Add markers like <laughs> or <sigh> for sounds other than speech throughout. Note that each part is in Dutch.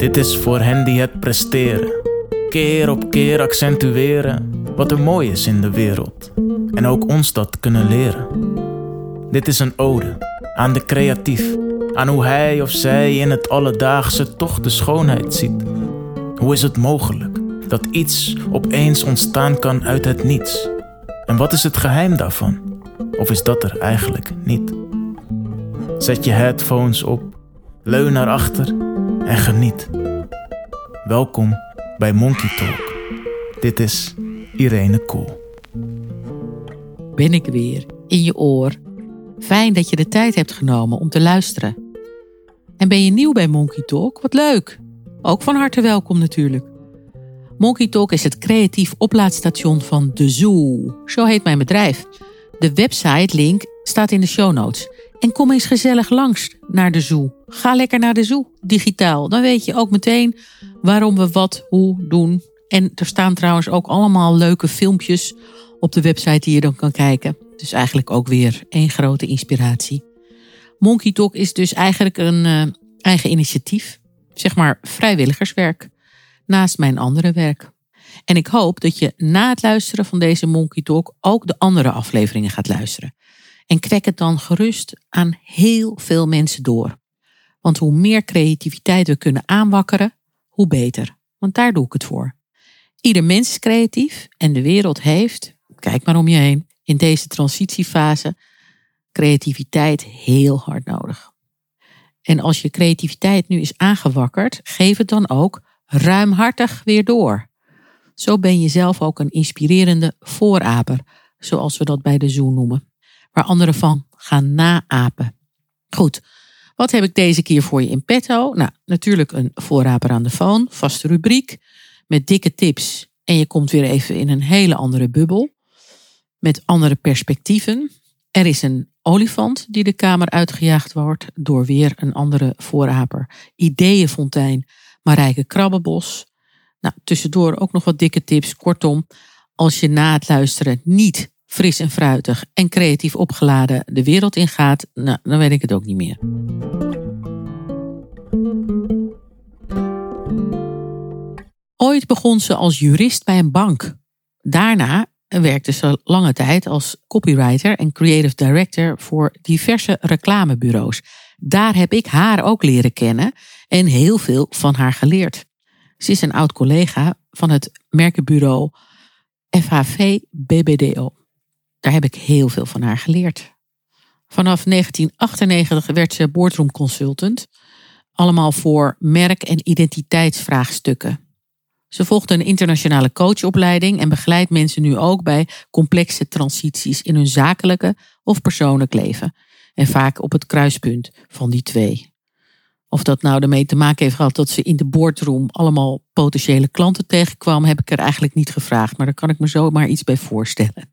Dit is voor hen die het presteren. Keer op keer accentueren wat er mooi is in de wereld. En ook ons dat kunnen leren. Dit is een ode aan de creatief. Aan hoe hij of zij in het alledaagse toch de schoonheid ziet. Hoe is het mogelijk dat iets opeens ontstaan kan uit het niets? En wat is het geheim daarvan? Of is dat er eigenlijk niet? Zet je headphones op, leun naar achter en geniet. Welkom bij Monkey Talk. Dit is Irene Kool. Ben ik weer in je oor. Fijn dat je de tijd hebt genomen om te luisteren. En ben je nieuw bij Monkey Talk? Wat leuk! Ook van harte welkom natuurlijk. Monkey Talk is het creatief oplaadstation van De Zoo. Zo heet mijn bedrijf. De website link staat in de show notes. En kom eens gezellig langs naar de zoo. Ga lekker naar de zoo, digitaal. Dan weet je ook meteen waarom we wat, hoe doen. En er staan trouwens ook allemaal leuke filmpjes op de website die je dan kan kijken. Dus eigenlijk ook weer één grote inspiratie. Monkey Talk is dus eigenlijk een uh, eigen initiatief. Zeg maar vrijwilligerswerk. Naast mijn andere werk. En ik hoop dat je na het luisteren van deze Monkey Talk ook de andere afleveringen gaat luisteren. En kwek het dan gerust aan heel veel mensen door. Want hoe meer creativiteit we kunnen aanwakkeren, hoe beter. Want daar doe ik het voor. Ieder mens is creatief en de wereld heeft, kijk maar om je heen, in deze transitiefase creativiteit heel hard nodig. En als je creativiteit nu is aangewakkerd, geef het dan ook ruimhartig weer door. Zo ben je zelf ook een inspirerende vooraper, zoals we dat bij de Zoo noemen waar anderen van gaan naapen. Goed, wat heb ik deze keer voor je in petto? Nou, natuurlijk een voorraper aan de phone, vaste rubriek, met dikke tips. En je komt weer even in een hele andere bubbel, met andere perspectieven. Er is een olifant die de kamer uitgejaagd wordt door weer een andere voorraper. Ideeënfontein, Marijke Krabbenbos. Nou, tussendoor ook nog wat dikke tips. Kortom, als je na het luisteren niet fris en fruitig en creatief opgeladen de wereld ingaat, nou, dan weet ik het ook niet meer. Ooit begon ze als jurist bij een bank. Daarna werkte ze lange tijd als copywriter en creative director voor diverse reclamebureaus. Daar heb ik haar ook leren kennen en heel veel van haar geleerd. Ze is een oud collega van het merkenbureau FHV BBDO. Daar heb ik heel veel van haar geleerd. Vanaf 1998 werd ze boardroom consultant. Allemaal voor merk- en identiteitsvraagstukken. Ze volgde een internationale coachopleiding en begeleidt mensen nu ook bij complexe transities in hun zakelijke of persoonlijk leven. En vaak op het kruispunt van die twee. Of dat nou ermee te maken heeft gehad dat ze in de boardroom allemaal potentiële klanten tegenkwam, heb ik er eigenlijk niet gevraagd. Maar daar kan ik me zomaar iets bij voorstellen.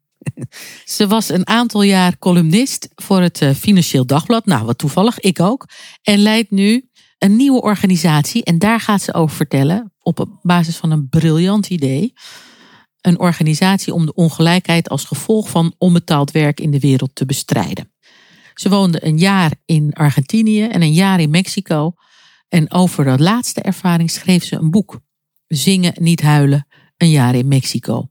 Ze was een aantal jaar columnist voor het eh, Financieel Dagblad. Nou, wat toevallig, ik ook. En leidt nu een nieuwe organisatie. En daar gaat ze over vertellen op basis van een briljant idee. Een organisatie om de ongelijkheid als gevolg van onbetaald werk in de wereld te bestrijden. Ze woonde een jaar in Argentinië en een jaar in Mexico. En over dat laatste ervaring schreef ze een boek. Zingen, niet huilen, een jaar in Mexico.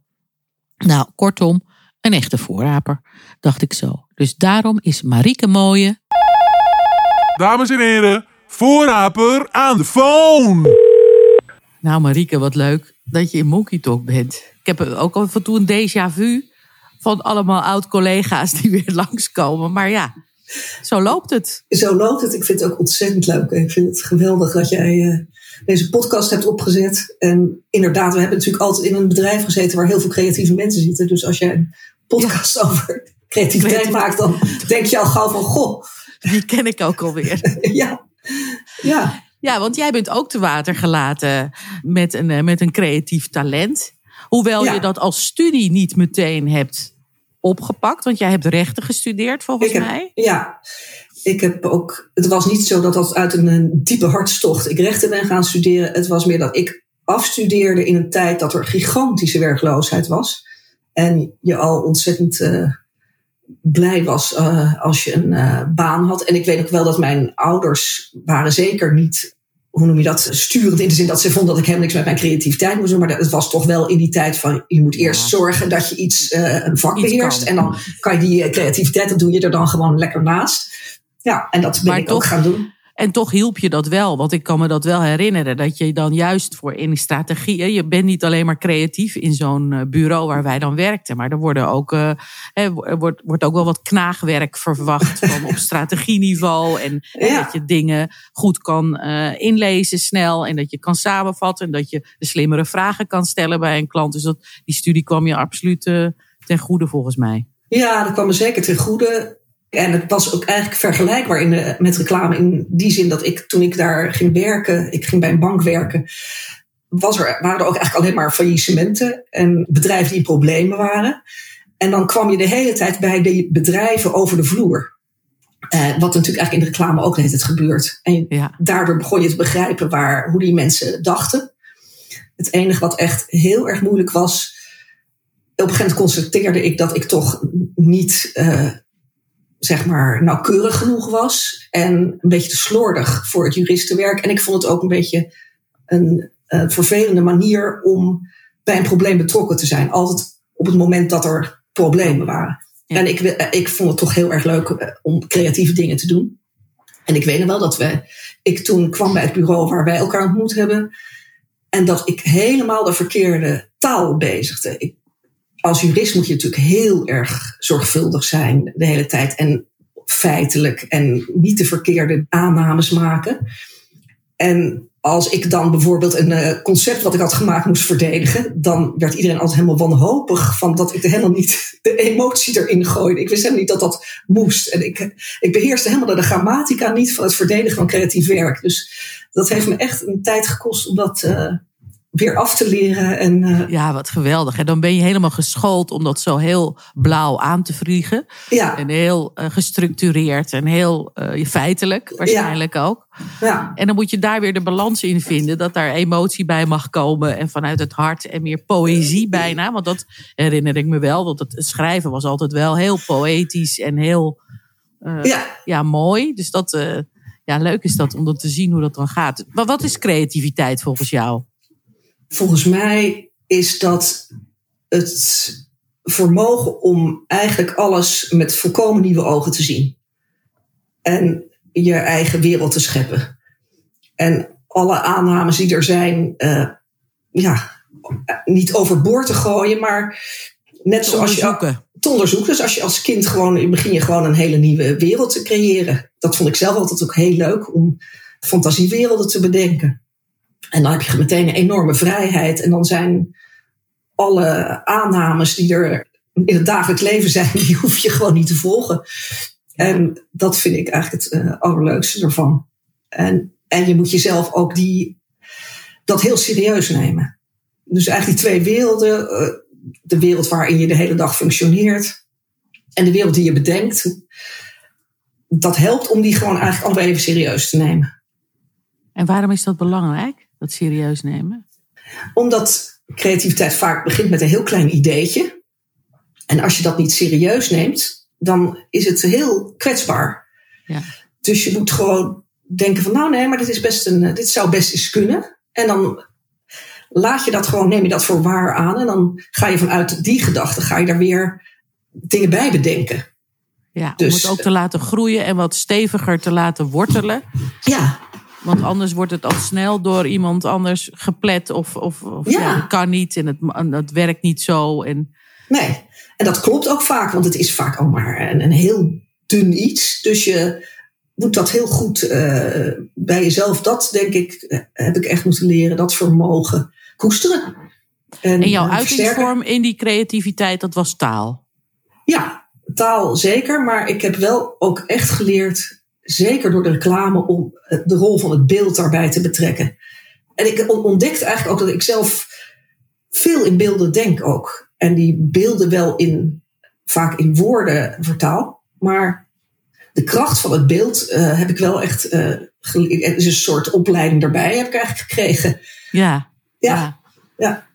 Nou, kortom, een echte voorraper, dacht ik zo. Dus daarom is Marieke Mooie. Dames en heren, voorraper aan de phone. Nou, Marieke, wat leuk dat je in Monkey Talk bent. Ik heb ook af en toe een déjà vu van allemaal oud-collega's die weer <laughs> langskomen. Maar ja, zo loopt het. Zo loopt het. Ik vind het ook ontzettend leuk. Ik vind het geweldig dat jij uh, deze podcast hebt opgezet. En inderdaad, we hebben natuurlijk altijd in een bedrijf gezeten waar heel veel creatieve mensen zitten. Dus als jij een podcast over creativiteit maakt, dan denk je al gauw van goh. Die ken ik ook alweer. <laughs> ja. ja. Ja, want jij bent ook te water gelaten met een, eh, met een creatief talent. Hoewel je dat als studie niet meteen hebt opgepakt, want jij hebt rechten gestudeerd volgens mij. Ja, ik heb ook. Het was niet zo dat dat uit een, een diepe hartstocht ik rechten ben gaan studeren. Het was meer dat ik afstudeerde in een tijd dat er gigantische werkloosheid was. En je al ontzettend uh, blij was uh, als je een uh, baan had. En ik weet ook wel dat mijn ouders waren zeker niet hoe noem je dat, sturend in de zin dat ze vond dat ik helemaal niks met mijn creativiteit moest doen. Maar het was toch wel in die tijd van, je moet eerst zorgen dat je iets, een vak Iets beheerst. kan. En dan kan je die eh, creativiteit, dat doe je er dan gewoon lekker naast. Ja, en dat ben Maar ik ook gaan doen. En toch hielp je dat wel, want ik kan me dat wel herinneren. Dat je dan juist voor in strategieën, je bent niet alleen maar creatief in zo'n eh, bureau waar wij dan werkten. Maar er worden ook, eh, er wordt, wordt ook wel wat knaagwerk verwacht van op <laughs> strategieniveau. En dat je dingen goed kan eh, inlezen snel. En dat je kan samenvatten. En dat je de slimmere vragen kan stellen bij een klant. Dus dat, die studie kwam je absoluut ten goede volgens mij. Ja, dat kwam me zeker ten goede. En het was ook eigenlijk vergelijkbaar in de, met reclame in die zin dat ik toen ik daar ging werken, ik ging bij een bank werken, was er, waren er ook eigenlijk alleen maar faillissementen en bedrijven die in problemen waren. En dan kwam je de hele tijd bij die bedrijven over de vloer. Eh, wat natuurlijk eigenlijk in de reclame ook hele tijd gebeurt. En Ja, daardoor begon je te begrijpen waar, hoe die mensen dachten. Het enige wat echt heel erg moeilijk was. Op een gegeven moment constateerde ik dat ik toch niet eh, zeg maar nauwkeurig genoeg was. En een beetje te slordig voor het juristenwerk. En ik vond het ook een beetje een eh, vervelende manier om bij een probleem betrokken te zijn. Altijd op het moment dat er problemen waren. Ja. En ik, eh, ik vond het toch heel erg leuk eh, om creatieve dingen te doen. En ik weet nog wel dat we, ik toen kwam bij het bureau waar wij elkaar ontmoet hebben. En dat ik helemaal de verkeerde taal bezigde. Ik, als jurist moet je natuurlijk heel erg zorgvuldig zijn de hele tijd. En feitelijk en niet de verkeerde aannames maken. En als ik dan bijvoorbeeld een eh, concept wat ik had gemaakt moest verdedigen, dan werd iedereen altijd helemaal wanhopig van dat ik helemaal niet de emotie erin gooide. Ik wist helemaal niet dat dat moest. En ik, ik beheerste helemaal de grammatica niet van het verdedigen van creatief werk. Dus dat heeft me echt een tijd gekost om dat eh, weer af te leren. En eh, ja, wat geweldig. En dan ben je helemaal geschoold om dat zo heel blauw aan te vliegen. ja, En heel eh, gestructureerd en heel eh, feitelijk waarschijnlijk ook. ja, En dan moet je daar weer de balans in vinden. Dat daar emotie bij mag komen. En vanuit het hart en meer poëzie bijna. Want dat herinner ik me wel. Dat het schrijven was altijd wel heel poëtisch en heel ja. ja. mooi. Dus dat, ja, leuk is dat om dat te zien hoe dat dan gaat. Maar wat is creativiteit volgens jou? Volgens mij is dat het vermogen om eigenlijk alles met volkomen nieuwe ogen te zien. En je eigen wereld te scheppen. En alle aannames die er zijn, eh, ja, niet overboord te gooien, maar net Te zoals je te onderzoeken. Dus als je als kind gewoon, begin je gewoon een hele nieuwe wereld te creëren. Dat vond ik zelf altijd ook heel leuk om fantasiewerelden te bedenken. En dan heb je meteen een enorme vrijheid. En dan zijn alle aannames die er in het dagelijks leven zijn, <laughs> die hoef je gewoon niet te volgen. En dat vind ik eigenlijk het eh, allerleukste ervan. En, en je moet jezelf ook die, dat heel serieus nemen. Dus eigenlijk die twee werelden, eh, de wereld waarin je de hele dag functioneert en de wereld die je bedenkt, dat helpt om die gewoon eigenlijk allebei even serieus te nemen. En waarom is dat belangrijk? Dat serieus nemen? Omdat creativiteit vaak begint met een heel klein ideetje. En als je dat niet serieus neemt, dan is het heel kwetsbaar. Ja. Dus je moet gewoon denken van nou nee, maar dit, is best een, dit zou best eens kunnen. En dan laat je dat gewoon, neem je dat voor waar aan. En dan ga je vanuit die gedachte, ga je daar weer dingen bij bedenken. Ja, Dus- om het ook te laten groeien en wat steviger te laten wortelen. Ja, Want anders wordt het al snel door iemand anders geplet. Of, of, of Ja. ja. het kan niet en het, en het werkt niet zo. En, Nee, en dat klopt ook vaak, want het is vaak al maar een, een heel dun iets. Dus je moet dat heel goed eh, bij jezelf, dat denk ik, eh, heb ik echt moeten leren, dat vermogen koesteren. en jouw eh, uitingsvorm in die creativiteit, dat was taal. Ja, taal zeker, maar ik heb wel ook echt geleerd, zeker door de reclame, om eh, de rol van het beeld daarbij te betrekken. En ik on- ontdekte eigenlijk ook dat ik zelf veel in beelden denk ook. En die beelden wel in, vaak in woorden vertaal. Maar de kracht van het beeld eh, heb ik wel echt is een soort opleiding daarbij heb ik eigenlijk gekregen. Ja. Ja, ja.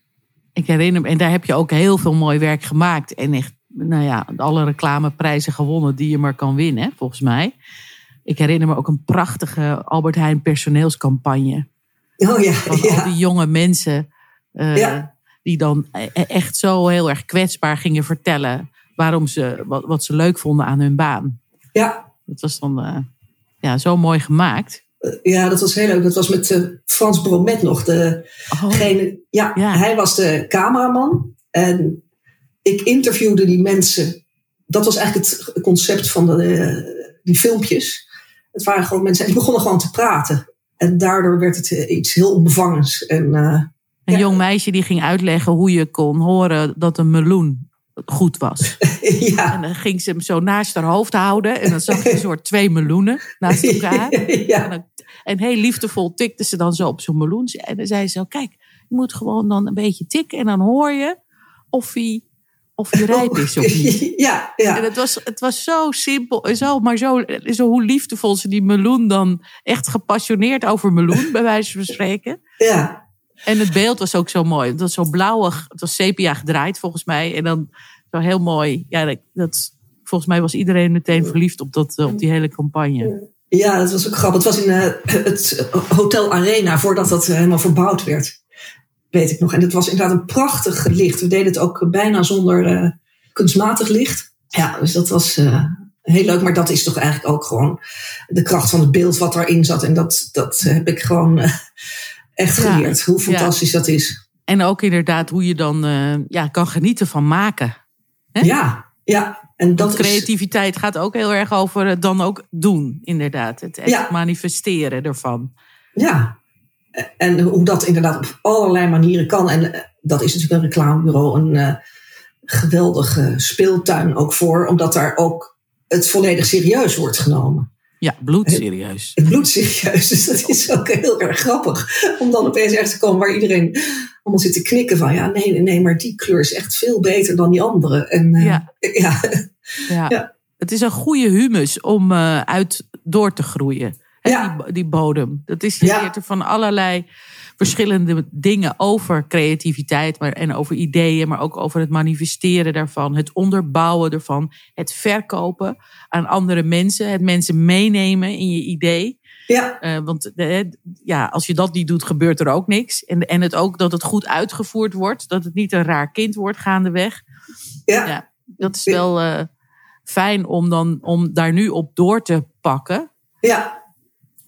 Ik herinner me, en daar heb je ook heel veel mooi werk gemaakt. En echt, nou ja, alle reclameprijzen gewonnen die je maar kan winnen, volgens mij. Ik herinner me ook een prachtige Albert Heijn personeelscampagne. Oh ja, Van ja. al die jonge mensen. eh, Ja. Die dan e- echt zo heel erg kwetsbaar gingen vertellen. Waarom ze, wat, wat ze leuk vonden aan hun baan. ja. Dat was dan eh, ja, zo mooi gemaakt. Ja, dat was heel leuk. Dat was met eh, Frans Bromet nog. De, Oh, Degene, ja, Ja. hij was de cameraman. En ik interviewde die mensen. Dat was eigenlijk het concept van de, die filmpjes. Het waren gewoon mensen. En die <laughs> begonnen gewoon te praten. En daardoor werd het eh, iets heel onbevangens. En eh, een ja. jong meisje die ging uitleggen hoe je kon horen dat een meloen goed was. <laughs> ja. En dan ging ze hem zo naast haar hoofd houden. En dan zag je een <laughs> soort twee meloenen naast elkaar. En, ja. dan- en heel liefdevol tikte ze dan zo op zo'n meloen. En dan zei ze zo, kijk, je moet gewoon dan een beetje tikken. En dan hoor je of hij, of hij rijp is of niet. <laughs> ja, En ja. het was, het was zo simpel, en zo, maar zo, zo hoe liefdevol ze die meloen dan echt gepassioneerd over meloen, bij wijze van spreken. ja. En het beeld was ook zo mooi. Het was zo blauwig, het was sepia gedraaid volgens mij. En dan zo heel mooi. Ja, dat, volgens mij was iedereen meteen verliefd op, dat, op die hele campagne. Ja, dat was ook grappig. Het was in eh, het Hotel Arena voordat dat eh, helemaal verbouwd werd. Weet ik nog. En het was inderdaad een prachtig licht. We deden het ook bijna zonder eh, kunstmatig licht. Ja, dus dat was eh, heel leuk. Maar dat is toch eigenlijk ook gewoon de kracht van het beeld wat daarin zat. En dat, dat heb ik gewoon eh, echt Ja, geleerd. Hoe fantastisch dat is. En ook inderdaad hoe je dan ja, kan genieten van maken. Hè? Ja, ja. En dat Want is, creativiteit gaat ook heel erg over het dan ook doen, inderdaad. Het echt Ja. manifesteren ervan. Ja, en hoe dat inderdaad op allerlei manieren kan. En eh, dat is natuurlijk een reclamebureau een eh, geweldige speeltuin ook voor, omdat daar ook het volledig serieus wordt genomen. Ja, bloedserieus. Het bloed serieus, <laughs> dus dat is ook heel erg grappig. Om dan opeens ergens te komen waar iedereen allemaal zit te knikken van, ja, nee, nee, maar die kleur is echt veel beter dan die andere. En eh, Ja. <laughs> ja, Ja. Ja. Het is een goede humus om uit door te groeien. Ja. die, die bodem. Dat is, je Ja. leert er van allerlei verschillende dingen over creativiteit maar, en over ideeën, maar ook over het manifesteren daarvan, het onderbouwen ervan, het verkopen aan andere mensen, het mensen meenemen in je idee. ja, Eh, want eh, ja, als je dat niet doet, gebeurt er ook niks. En, en het ook dat het goed uitgevoerd wordt, dat het niet een raar kind wordt gaandeweg. ja, Ja, dat is wel eh, fijn om, dan, om daar nu op door te pakken. ja,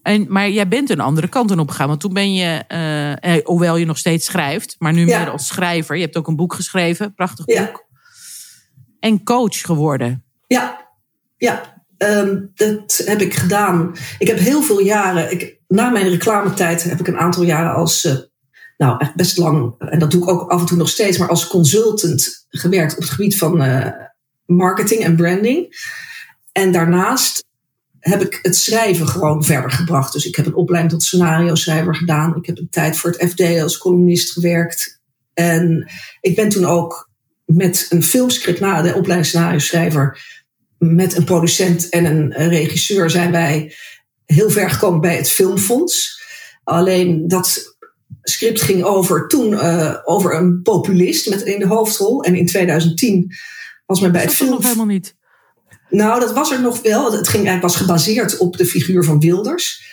En, maar jij bent een andere kant op gegaan. Want toen ben je, eh, eh, hoewel je nog steeds schrijft, maar nu Ja. meer als schrijver. Je hebt ook een boek geschreven, prachtig Ja. boek. En coach geworden. Ja, ja. Ehm, dat heb ik gedaan. Ik heb heel veel jaren, ik, na mijn reclametijd heb ik een aantal jaren als, eh, nou echt best lang, en dat doe ik ook af en toe nog steeds, maar als consultant gewerkt op het gebied van eh, marketing en branding. En daarnaast heb ik het schrijven gewoon verder gebracht. Dus ik heb een opleiding tot scenario schrijver gedaan. Ik heb een tijd voor het FD als columnist gewerkt. En ik ben toen ook met een filmscript na de opleiding scenario schrijver met een producent en een regisseur zijn wij heel ver gekomen bij het Filmfonds. Alleen dat script ging over toen uh, over een populist met in de hoofdrol. En in 2010 was men bij dat het was film. nog helemaal niet. Nou, dat was er nog wel. Het ging, eigenlijk was gebaseerd op de figuur van Wilders.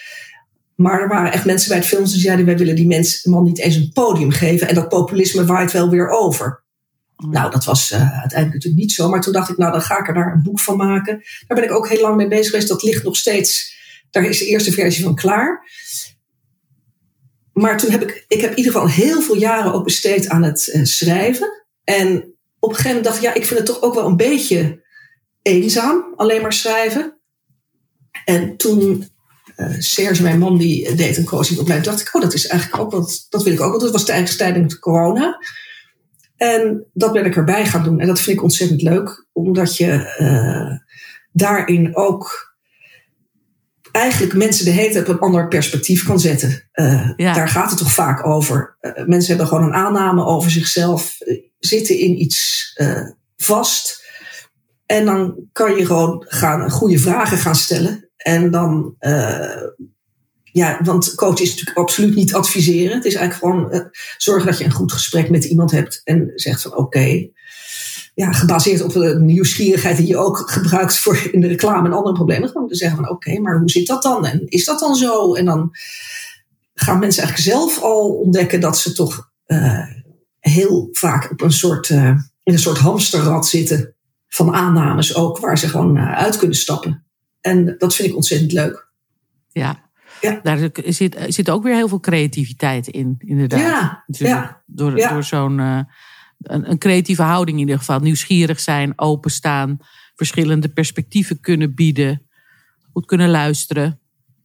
Maar er waren echt mensen bij het film die zeiden: wij willen die mens, man niet eens een podium geven. En dat populisme waait wel weer over. Nou, dat was uh, uiteindelijk natuurlijk niet zo. Maar toen dacht ik, nou, dan ga ik er daar een boek van maken. Daar ben ik ook heel lang mee bezig geweest. Dat ligt nog steeds. Daar is de eerste versie van klaar. Maar toen heb ik, ik heb in ieder geval heel veel jaren ook besteed aan het uh, schrijven. En op een gegeven moment dacht ik, ja, ik vind het toch ook wel een beetje eenzaam, alleen maar schrijven. En toen uh, Serge, mijn man, die deed een coachingopleiding, dacht ik, oh, dat is eigenlijk ook wat, dat wil ik ook. Want dat was tijdens tijdens corona. En dat ben ik erbij gaan doen. En dat vind ik ontzettend leuk, omdat je uh, daarin ook eigenlijk mensen de hele tijd op een ander perspectief kan zetten. Uh, ja. Daar gaat het toch vaak over. Uh, mensen hebben gewoon een aanname over zichzelf, zitten in iets vast. En dan kan je gewoon gaan goede vragen gaan stellen. En dan ja, want coach is natuurlijk absoluut niet adviseren. Het is eigenlijk gewoon uh, zorgen dat je een goed gesprek met iemand hebt en zegt van oké, ja, gebaseerd op de nieuwsgierigheid die je ook gebruikt voor in de reclame en andere problemen. Gewoon te zeggen van oké, maar hoe zit dat dan? En is dat dan zo? En dan gaan mensen eigenlijk zelf al ontdekken dat ze toch uh, heel vaak op een soort, in een soort hamsterrad zitten van aannames ook, waar ze gewoon uh, uit kunnen stappen. En dat vind ik ontzettend leuk. Ja, ja. Daar zit, zit ook weer heel veel creativiteit in, inderdaad. Ja, ja. Door, ja. door zo'n een, een, creatieve houding in ieder geval. Nieuwsgierig zijn, openstaan, verschillende perspectieven kunnen bieden, goed kunnen luisteren.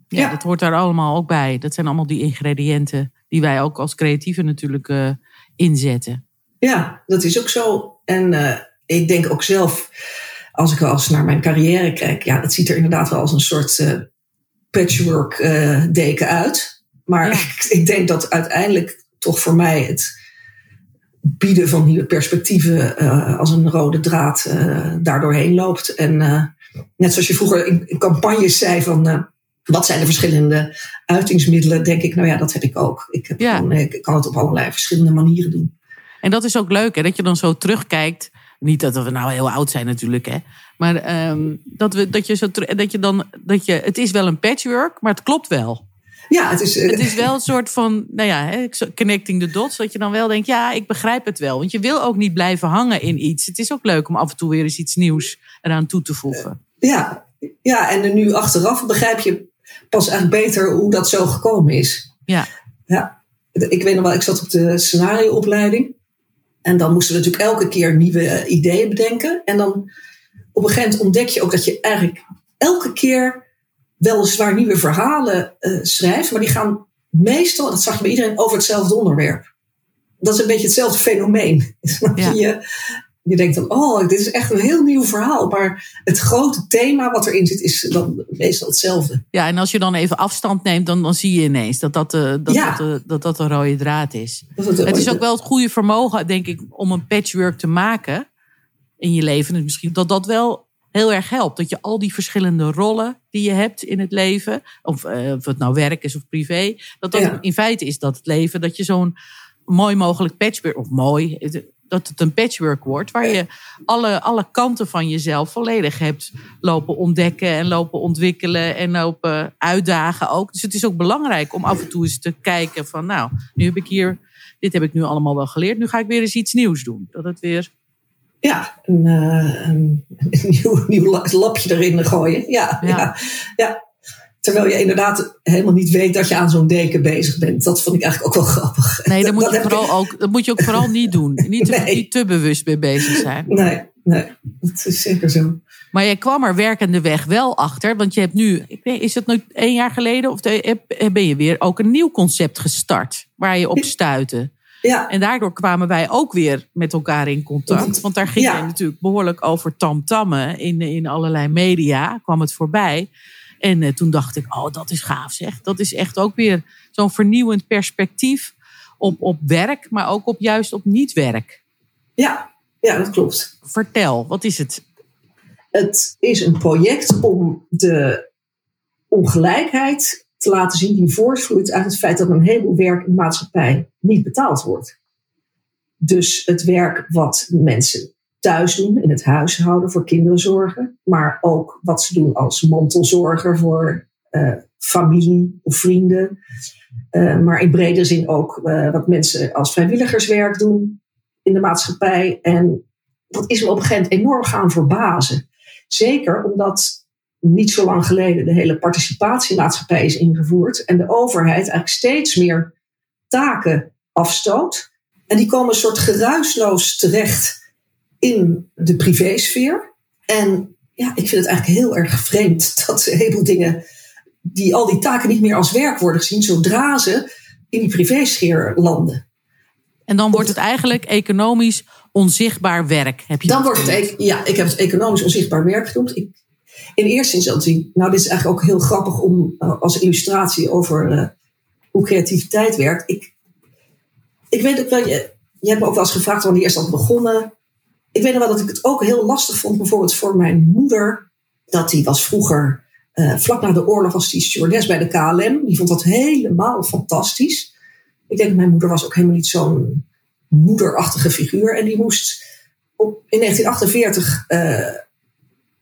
Ja, ja. dat hoort daar allemaal ook bij. Dat zijn allemaal die ingrediënten die wij ook als creatieven natuurlijk uh, inzetten. Ja, dat is ook zo. En uh, ik denk ook zelf, als ik wel eens naar mijn carrière kijk, ja, het ziet er inderdaad wel als een soort uh, patchwork deken uit. Maar ja. <laughs> ik, ik denk dat uiteindelijk toch voor mij het bieden van nieuwe perspectieven als een rode draad daardoorheen loopt. En net zoals je vroeger in, in campagnes zei van wat zijn de verschillende uitingsmiddelen? Denk ik, nou ja, dat heb ik ook. Ik, heb Ja. gewoon, ik kan het op allerlei verschillende manieren doen. En dat is ook leuk, hè? dat je dan zo terugkijkt. Niet dat we nou heel oud zijn natuurlijk, hè. Maar ehm, dat, we, dat, je zo, dat je dan, dat je, het is wel een patchwork, maar het klopt wel. Ja, het is, eh, Het is wel een soort van, nou ja, hè, connecting the dots. Dat je dan wel denkt, ja, ik begrijp het wel. Want je wil ook niet blijven hangen in iets. Het is ook leuk om af en toe weer eens iets nieuws eraan toe te voegen. ja, ja, en nu achteraf begrijp je pas eigenlijk beter hoe dat zo gekomen is. Ja. Ja, ik weet nog wel, ik zat op de scenarioopleiding. En dan moesten we natuurlijk elke keer nieuwe eh, ideeën bedenken. En dan op een gegeven moment ontdek je ook dat je eigenlijk elke keer weliswaar nieuwe verhalen uh, schrijft. Maar die gaan meestal, dat zag je bij iedereen, over hetzelfde onderwerp. Dat is een beetje hetzelfde fenomeen. <laughs> Ja. je, je denkt dan, oh, dit is echt een heel nieuw verhaal. Maar het grote thema wat erin zit, is dan meestal hetzelfde. Ja, en als je dan even afstand neemt, dan, dan zie je ineens dat dat, de, dat, Ja. dat, de- dat, dat een rode draad is. Dat het, Het is ook wel het goede vermogen, denk ik, om een patchwork te maken in je leven. Dus misschien dat dat wel heel erg helpt. Dat je al die verschillende rollen die je hebt in het leven, of, eh, of het nou werk is of privé, dat dat Ja. in feite is dat het leven, dat je zo'n mooi mogelijk patchwork, of mooi, dat het een patchwork wordt, waar je alle, alle kanten van jezelf volledig hebt lopen ontdekken en lopen ontwikkelen en lopen uitdagen ook. Dus het is ook belangrijk om af en toe eens te kijken van, nou, nu heb ik hier, dit heb ik nu allemaal wel geleerd, nu ga ik weer eens iets nieuws doen. Dat het weer, Ja, een, eh, een, <laughs> nieuw, nieuw la- lapje erin gooien. Ja, Ja. ja. Ja, Terwijl je inderdaad helemaal niet weet dat je aan zo'n deken bezig bent. Dat vond ik eigenlijk ook wel grappig. nee, dat <laughs> moet, je ik- vooral ook, dat moet je ook vooral niet doen. <laughs> Niet te, Nee. niet te bewust mee bezig zijn. Nee, nee, dat is zeker zo. Maar jij kwam er werkende weg wel achter. Want je hebt nu, is het nu één jaar geleden? Of ben je weer ook een nieuw concept gestart? Waar je op stuitte. Ja, En daardoor kwamen wij ook weer met elkaar in contact. Want daar ging Ja. je natuurlijk behoorlijk over tamtammen. In, in allerlei media kwam het voorbij. En eh, toen dacht ik, oh, dat is gaaf zeg. Dat is echt ook weer zo'n vernieuwend perspectief op, op werk, maar ook op juist op niet-werk. ja, ja, dat klopt. Vertel, wat is het? Het is een project om de ongelijkheid te laten zien die voortvloeit uit het feit dat een heleboel werk in de maatschappij niet betaald wordt. Dus het werk wat mensen thuis doen, in het huishouden, voor kinderen zorgen, maar ook wat ze doen als mantelzorger voor eh, familie of vrienden. Eh, maar in bredere zin ook eh, wat mensen als vrijwilligerswerk doen in de maatschappij. En dat is me op een gegeven moment enorm gaan verbazen. Zeker omdat niet zo lang geleden de hele participatiemaatschappij is ingevoerd en de overheid eigenlijk steeds meer taken afstoot. En die komen een soort geruisloos terecht in de privésfeer. En ja, ik vind het eigenlijk heel erg vreemd <laughs> dat een heleboel dingen, die al die taken niet meer als werk worden gezien, zodra ze in die privésfeer landen. En dan wordt het eigenlijk economisch onzichtbaar werk. Heb je Dan wordt het, e- ja, ik heb het economisch onzichtbaar werk genoemd. Ik, in eerste instantie, nou, dit is eigenlijk ook heel grappig om eh, als illustratie over eh, hoe creativiteit werkt. Ik, ik weet ook wel, je, je hebt me ook wel eens gevraagd wanneer is dat begonnen. Ik weet nog wel dat ik het ook heel lastig vond, bijvoorbeeld voor mijn moeder. Dat die was vroeger, eh, vlak na de oorlog, was die stewardess bij de KLM. Die vond dat helemaal fantastisch. Ik denk dat mijn moeder was ook helemaal niet zo'n moederachtige figuur. En die moest op, in 1948 eh,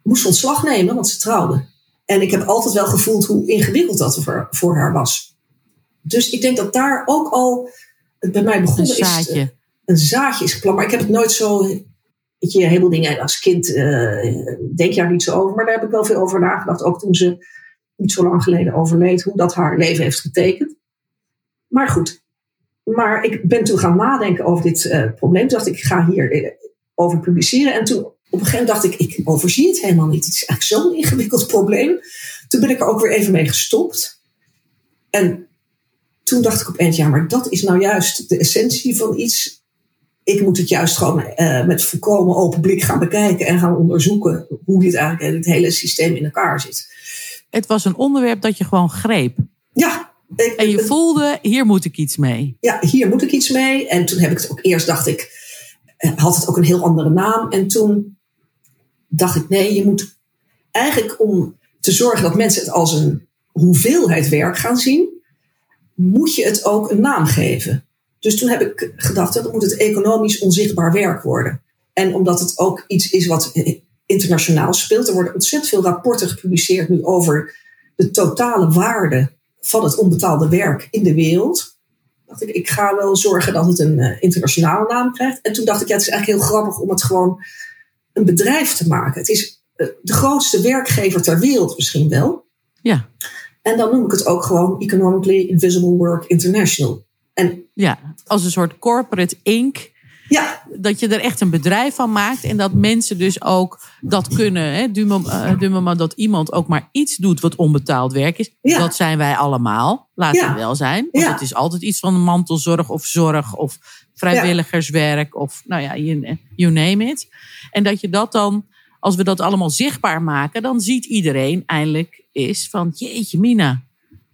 moest ontslag nemen, want ze trouwde. En ik heb altijd wel gevoeld hoe ingewikkeld dat voor, voor haar was. dus ik denk dat daar ook al het bij mij begonnen Een zaadje. is. Een zaadje is geplant. Maar ik heb het nooit zo. Weet je, heel dingen als kind eh, denk je daar niet zo over. Maar daar heb ik wel veel over nagedacht. Ook toen ze niet zo lang geleden overleed. Hoe dat haar leven heeft getekend. Maar goed. Maar ik ben toen gaan nadenken over dit eh, probleem. Toen dacht ik, ik ga hier eh, over publiceren. En toen op een gegeven moment dacht ik, ik overzie het helemaal niet. Het is eigenlijk zo'n ingewikkeld probleem. Toen ben ik er ook weer even mee gestopt. En toen dacht ik opeens, ja, maar dat is nou juist de essentie van iets. Ik moet het juist gewoon eh, met volkomen open blik gaan bekijken en gaan onderzoeken hoe dit eigenlijk het hele systeem in elkaar zit. Het was een onderwerp dat je gewoon greep. Ja. ik- En je voelde, hier moet ik iets mee. ja, hier moet ik iets mee. En toen heb ik het ook eerst, dacht ik, eh, had het ook een heel andere naam. En toen dacht ik, nee, je moet eigenlijk om te zorgen dat mensen het als een hoeveelheid werk gaan zien, moet je het ook een naam geven. Dus toen heb ik gedacht, dan moet het economisch onzichtbaar werk worden. En omdat het ook iets is wat internationaal speelt, er worden ontzettend veel rapporten gepubliceerd nu over de totale waarde van het onbetaalde werk in de wereld dacht ik, ik ga wel zorgen dat het een eh, internationale naam krijgt. En toen dacht ik, ja, het is eigenlijk heel grappig om het gewoon een bedrijf te maken. Het is eh, de grootste werkgever ter wereld misschien wel. Ja, En dan noem ik het ook gewoon Economically Invisible Work International. En ja. als een soort corporate ink. ja, Dat je er echt een bedrijf van maakt. En dat mensen dus ook dat kunnen. Hè, mom- eh, dat iemand ook maar iets doet wat onbetaald werk is. Ja. Dat zijn wij allemaal. Laten Ja. we wel zijn. Want Ja. het is altijd iets van mantelzorg of zorg of vrijwilligerswerk. Of nou ja, you, you name it. En dat je dat dan, als we dat allemaal zichtbaar maken. Dan ziet iedereen eindelijk is van jeetje mina.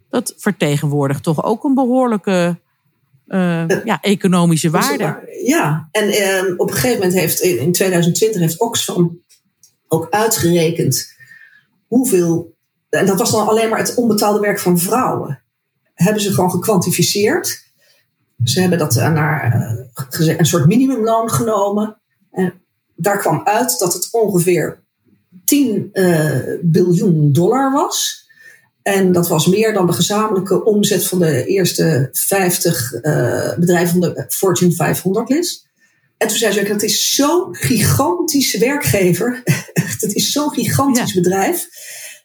Dat vertegenwoordigt toch ook een behoorlijke eh, ja, economische waarde. Ja, en ehm, op een gegeven moment heeft in in 2020 heeft Oxfam ook uitgerekend hoeveel, en dat was dan alleen maar het onbetaalde werk van vrouwen, hebben ze gewoon gekwantificeerd. Ze hebben dat eh, naar eh, een soort minimumloon genomen. En daar kwam uit dat het ongeveer 10 eh, biljoen dollar was. En dat was meer dan de gezamenlijke omzet van de eerste 50 eh, bedrijven van de Fortune 500 list. En toen zei ze ook, dat is zo'n gigantische werkgever. <laughs> Echt, het is zo'n gigantisch bedrijf.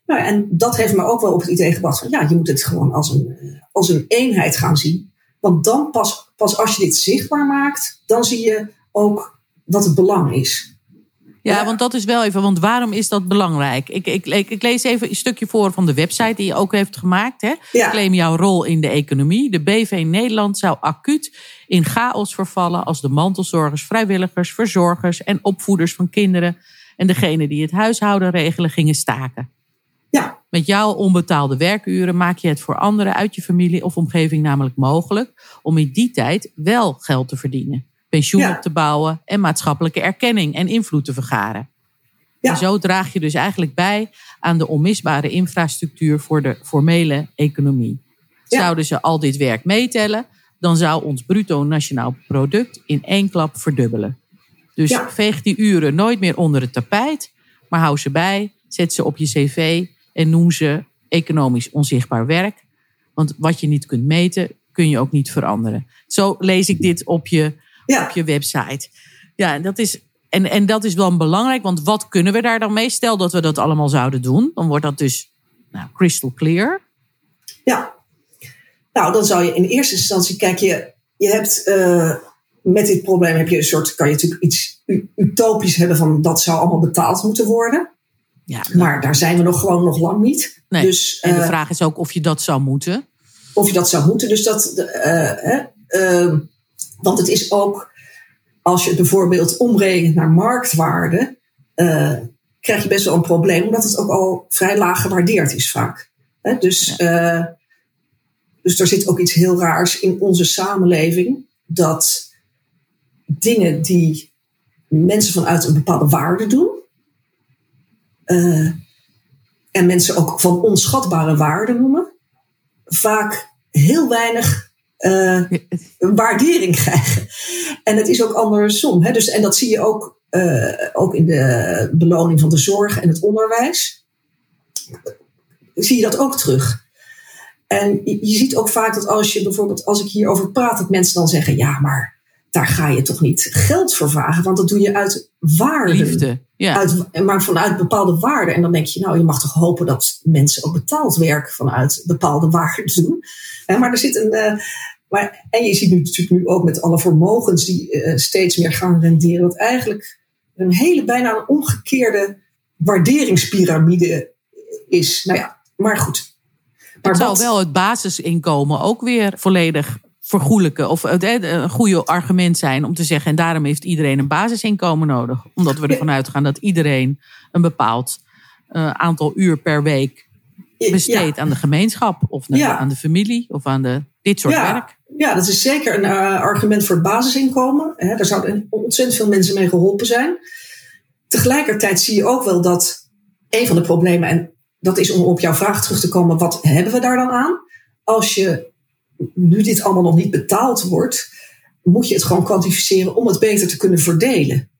Nou, en dat heeft me ook wel op het idee gebracht van, ja, je moet het gewoon als een, eh, als een eenheid gaan zien. Want dan pas, pas als je dit zichtbaar maakt, dan zie je ook wat het belang is. Ja, want dat is wel even, want waarom is dat belangrijk? Ik, ik, ik, ik lees even een stukje voor van de website die je ook heeft gemaakt. Hè? Ja. Claim jouw rol in de economie. De BV Nederland zou acuut in chaos vervallen als de mantelzorgers, vrijwilligers, verzorgers en opvoeders van kinderen en degene die het huishouden regelen gingen staken. Ja, Met jouw onbetaalde werkuren maak je het voor anderen uit je familie of omgeving namelijk mogelijk om in die tijd wel geld te verdienen, pensioen Ja. op te bouwen en maatschappelijke erkenning en invloed te vergaren. Ja. En zo draag je dus eigenlijk bij aan de onmisbare infrastructuur voor de formele economie. Ja. Zouden ze al dit werk meetellen, dan zou ons bruto nationaal product in één klap verdubbelen. Dus Ja. veeg die uren nooit meer onder het tapijt, maar hou ze bij, zet ze op je cv en noem ze economisch onzichtbaar werk. Want wat je niet kunt meten, kun je ook niet veranderen. Zo lees ik dit op je, ja. op je website. Ja, en dat is. En, en dat is wel belangrijk, want wat kunnen we daar dan mee? Stel dat we dat allemaal zouden doen, dan wordt dat dus nou, crystal clear. Ja. Nou, dan zou je in eerste instantie, kijk, je, je hebt eh, met dit probleem heb je een soort, kan je natuurlijk iets utopisch hebben van dat zou allemaal betaald moeten worden. Ja, Maar daar zijn we nog gewoon nog lang niet. nee. Dus en de eh, vraag is ook of je dat zou moeten. of je dat zou moeten. Dus dat, eh, ehm, want het is ook, als je het bijvoorbeeld omrekent naar marktwaarde, eh, krijg je best wel een probleem, omdat het ook al vrij laag gewaardeerd is vaak. Hè, dus, eh, dus er zit ook iets heel raars in onze samenleving, dat dingen die mensen vanuit een bepaalde waarde doen, eh, en mensen ook van onschatbare waarde noemen, vaak heel weinig eh, waardering krijgen. En het is ook andersom. Hè? Dus, en dat zie je ook, eh, ook in de beloning van de zorg en het onderwijs. Zie je dat ook terug. En je, je ziet ook vaak dat als je bijvoorbeeld, als ik hierover praat, dat mensen dan zeggen: ja, maar daar ga je toch niet geld voor vragen, want dat doe je uit waarde. Liefde. Ja. Uit, maar vanuit bepaalde waarden. En dan denk je, nou, je mag toch hopen dat mensen ook betaald werk vanuit bepaalde waarden doen. Maar er zit een. Maar, en je ziet nu natuurlijk nu ook met alle vermogens die eh, steeds meer gaan renderen, dat eigenlijk een hele bijna een omgekeerde waarderingspyramide is. Nou ja, maar goed. Maar Het wat- wel het basisinkomen ook weer volledig vergoelijken. Of het, eh, een goede argument zijn om te zeggen. En daarom heeft iedereen een basisinkomen nodig. Omdat we ervan uitgaan dat iedereen een bepaald eh, aantal uur per week besteedt aan de gemeenschap. Of Ja. aan de familie. Of aan de, dit soort Ja. werk. Ja, dat is zeker een eh, argument voor het basisinkomen. Hè, daar zouden ontzettend veel mensen mee geholpen zijn. Tegelijkertijd zie je ook wel dat een van de problemen, en dat is om op jouw vraag terug te komen, wat hebben we daar dan aan? Als je nu dit allemaal nog niet betaald wordt, moet je het gewoon kwantificeren om het beter te kunnen verdelen.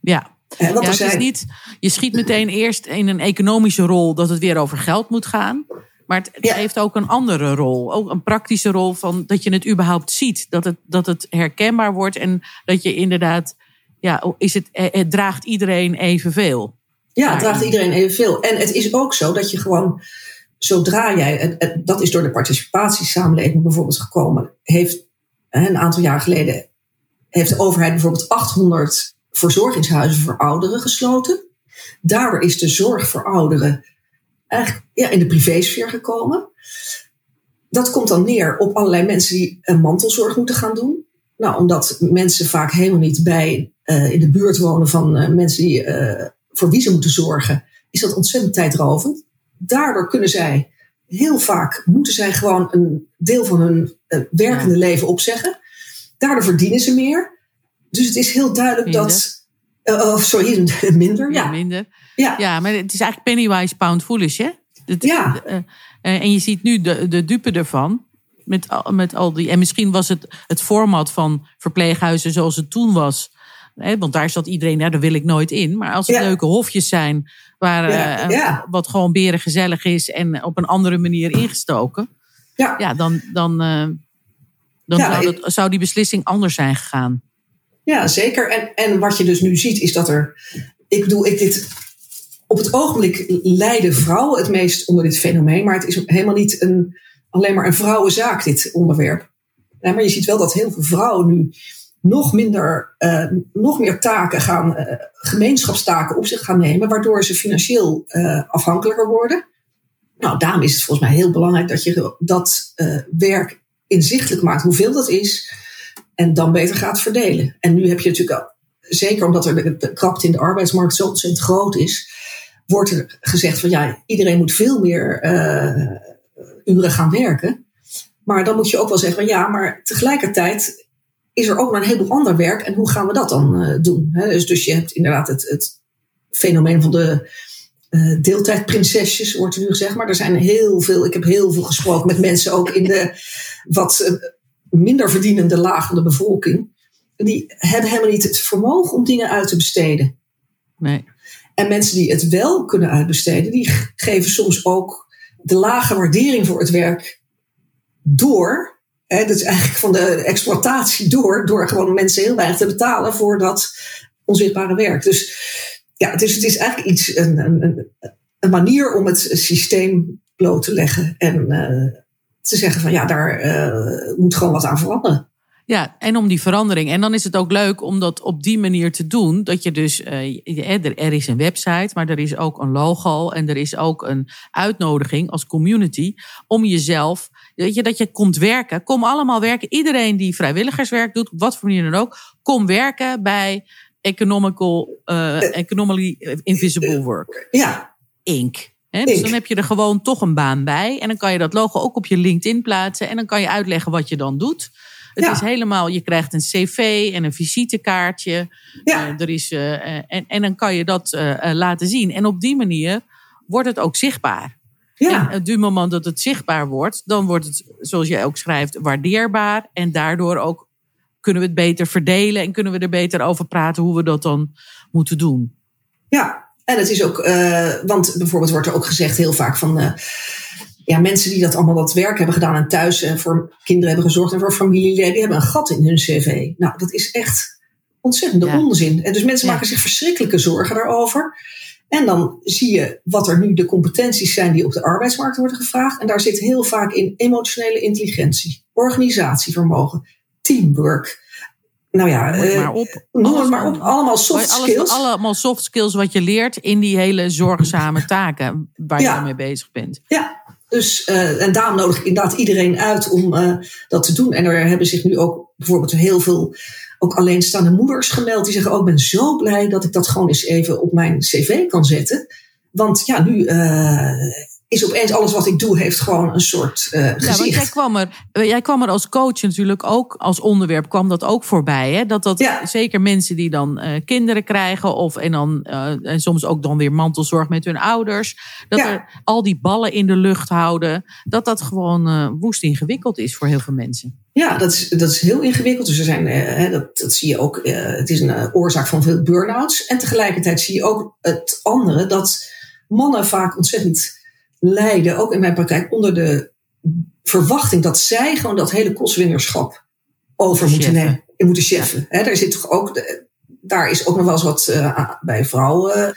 Ja. Ja, het is niet, je schiet meteen eerst in een economische rol dat het weer over geld moet gaan. Maar het, het Ja. heeft ook een andere rol. Ook een praktische rol van dat je het überhaupt ziet. Dat het, dat het herkenbaar wordt. En dat je inderdaad, ja, is het, eh, het draagt iedereen evenveel. Ja, het draagt iedereen evenveel. En het is ook zo dat je gewoon, zodra jij, het- het- dat is door de participatiesamenleving bijvoorbeeld gekomen, heeft een aantal jaar geleden, heeft de overheid bijvoorbeeld 800 verzorgingshuizen voor ouderen gesloten. Daardoor is de zorg voor ouderen eigenlijk ja, in de privésfeer gekomen. Dat komt dan neer op allerlei mensen die een mantelzorg moeten gaan doen. Nou, omdat mensen vaak helemaal niet bij eh, in de buurt wonen van eh, mensen die, eh, voor wie ze moeten zorgen, is dat ontzettend tijdrovend. Daardoor kunnen zij heel vaak moeten zij gewoon een deel van hun werkende leven opzeggen. Daardoor verdienen ze meer. Dus het is heel duidelijk Minder. dat. oh, sorry, <laughs> minder. Ja, Ja, minder. Ja. Ja, maar het is eigenlijk pennywise pound foolish, hè? Het- Ja. eh, eh, en je ziet nu de, de dupe ervan. Met, al- met al die, en misschien was het het format van verpleeghuizen zoals het toen was. Hè, want daar zat iedereen, nou, daar wil ik nooit in. Maar als het Ja. leuke hofjes zijn, waar, Ja, eh, wat gewoon beren gezellig is en op een andere manier ingestoken. Ja. Ja, dan, dan, dan zou, ik- zou die beslissing anders zijn gegaan. Ja, zeker. En, en wat je dus nu ziet is dat er. Ik bedoel, ik dit. Op het ogenblik lijden vrouwen het meest onder dit fenomeen. Maar het is helemaal niet een, alleen maar een vrouwenzaak, dit onderwerp. Maar je ziet wel dat heel veel vrouwen nu nog minder, eh, nog meer taken gaan, eh, gemeenschapstaken op zich gaan nemen. Waardoor ze financieel eh, afhankelijker worden. Nou, daarom is het volgens mij heel belangrijk dat je dat werk inzichtelijk maakt, hoeveel dat is. En dan beter gaat verdelen. En nu heb je natuurlijk, zeker omdat er de krapte in de arbeidsmarkt zo ontzettend groot is, wordt er gezegd van ja, iedereen moet veel meer eh, uren gaan werken. Maar dan moet je ook wel zeggen van ja, maar tegelijkertijd is er ook nog een heleboel ander werk. En hoe gaan we dat dan eh, doen? Dus, dus je hebt inderdaad het, het fenomeen van de eh, deeltijdprinsesjes, wordt er nu gezegd. Maar er zijn heel veel, ik heb heel veel gesproken met mensen ook in de wat minder verdienende laag bevolking. Die hebben helemaal niet het vermogen om dingen uit te besteden. Nee. En mensen die het wel kunnen uitbesteden, die geven soms ook de lage waardering voor het werk door. Hè, dat is eigenlijk van de exploitatie door, door gewoon mensen heel weinig te betalen voor dat onzichtbare werk. Dus ja, het is, het is eigenlijk iets, een, een, een, een manier om het systeem bloot te leggen en eh, te zeggen van ja, daar eh, moet gewoon wat aan veranderen. Ja, en om die verandering. En dan is het ook leuk om dat op die manier te doen. Dat je dus, eh, er, is een website, maar er is ook een logo. En er is ook een uitnodiging als community om jezelf, weet je, dat je komt werken. Kom allemaal werken. Iedereen die vrijwilligerswerk doet, op wat voor manier dan ook, kom werken bij Economical, eh, Economically Invisible Work. Ja, Inc. Dus dan heb je er gewoon toch een baan bij. En dan kan je dat logo ook op je LinkedIn plaatsen. En dan kan je uitleggen wat je dan doet. Het Ja. is helemaal, je krijgt een cv en een visitekaartje. ja. Eh, er is, eh, eh, en, en dan kan je dat laten zien. En op die manier wordt het ook zichtbaar. ja. En op het moment dat het zichtbaar wordt, dan wordt het, zoals jij ook schrijft, waardeerbaar. En daardoor ook kunnen we het beter verdelen en kunnen we er beter over praten hoe we dat dan moeten doen. Ja, en het is ook, want bijvoorbeeld wordt er ook gezegd heel vaak van. Eh, ja, mensen die dat allemaal dat werk hebben gedaan en thuis en voor kinderen hebben gezorgd en voor familieleden, die hebben een gat in hun cv. Nou, dat is echt ontzettende Ja. onzin. En dus mensen Ja. maken zich verschrikkelijke zorgen daarover. En dan zie je wat er nu de competenties zijn die op de arbeidsmarkt worden gevraagd. En daar zit heel vaak in emotionele intelligentie, organisatievermogen, teamwork. Nou ja, Noem het eh, maar op. noem het Alles maar op. Allemaal soft alles, skills. Allemaal soft skills wat je leert in die hele zorgzame taken waar Ja. je mee bezig bent. Ja, dus, eh, en daarom nodig ik inderdaad iedereen uit om eh, dat te doen. En er hebben zich nu ook bijvoorbeeld heel veel ook alleenstaande moeders gemeld. Die zeggen, oh, ik ben zo blij dat ik dat gewoon eens even op mijn cv kan zetten. Want ja, nu eh, is opeens alles wat ik doe, heeft gewoon een soort eh, Ja, want gezicht. jij kwam, er, eh, jij kwam er als coach natuurlijk ook, als onderwerp kwam dat ook voorbij. Hè? Dat dat Ja. zeker mensen die dan eh, kinderen krijgen of en dan en soms ook dan weer mantelzorg met hun ouders. Dat Ja. er al die ballen in de lucht houden. Dat dat gewoon woest ingewikkeld is voor heel veel mensen. Ja, dat is, dat is heel ingewikkeld. Dus er zijn, hè, dat, dat zie je ook, het is een oorzaak van veel burn-outs. En tegelijkertijd zie je ook het andere, dat mannen vaak ontzettend lijden, ook in mijn praktijk, onder de verwachting dat zij gewoon dat hele kostwinnerschap over moeten Cheffen. nemen. en Moeten cheffen. Daar zit toch ook, de- daar is ook nog wel eens wat eh, bij vrouwen eh,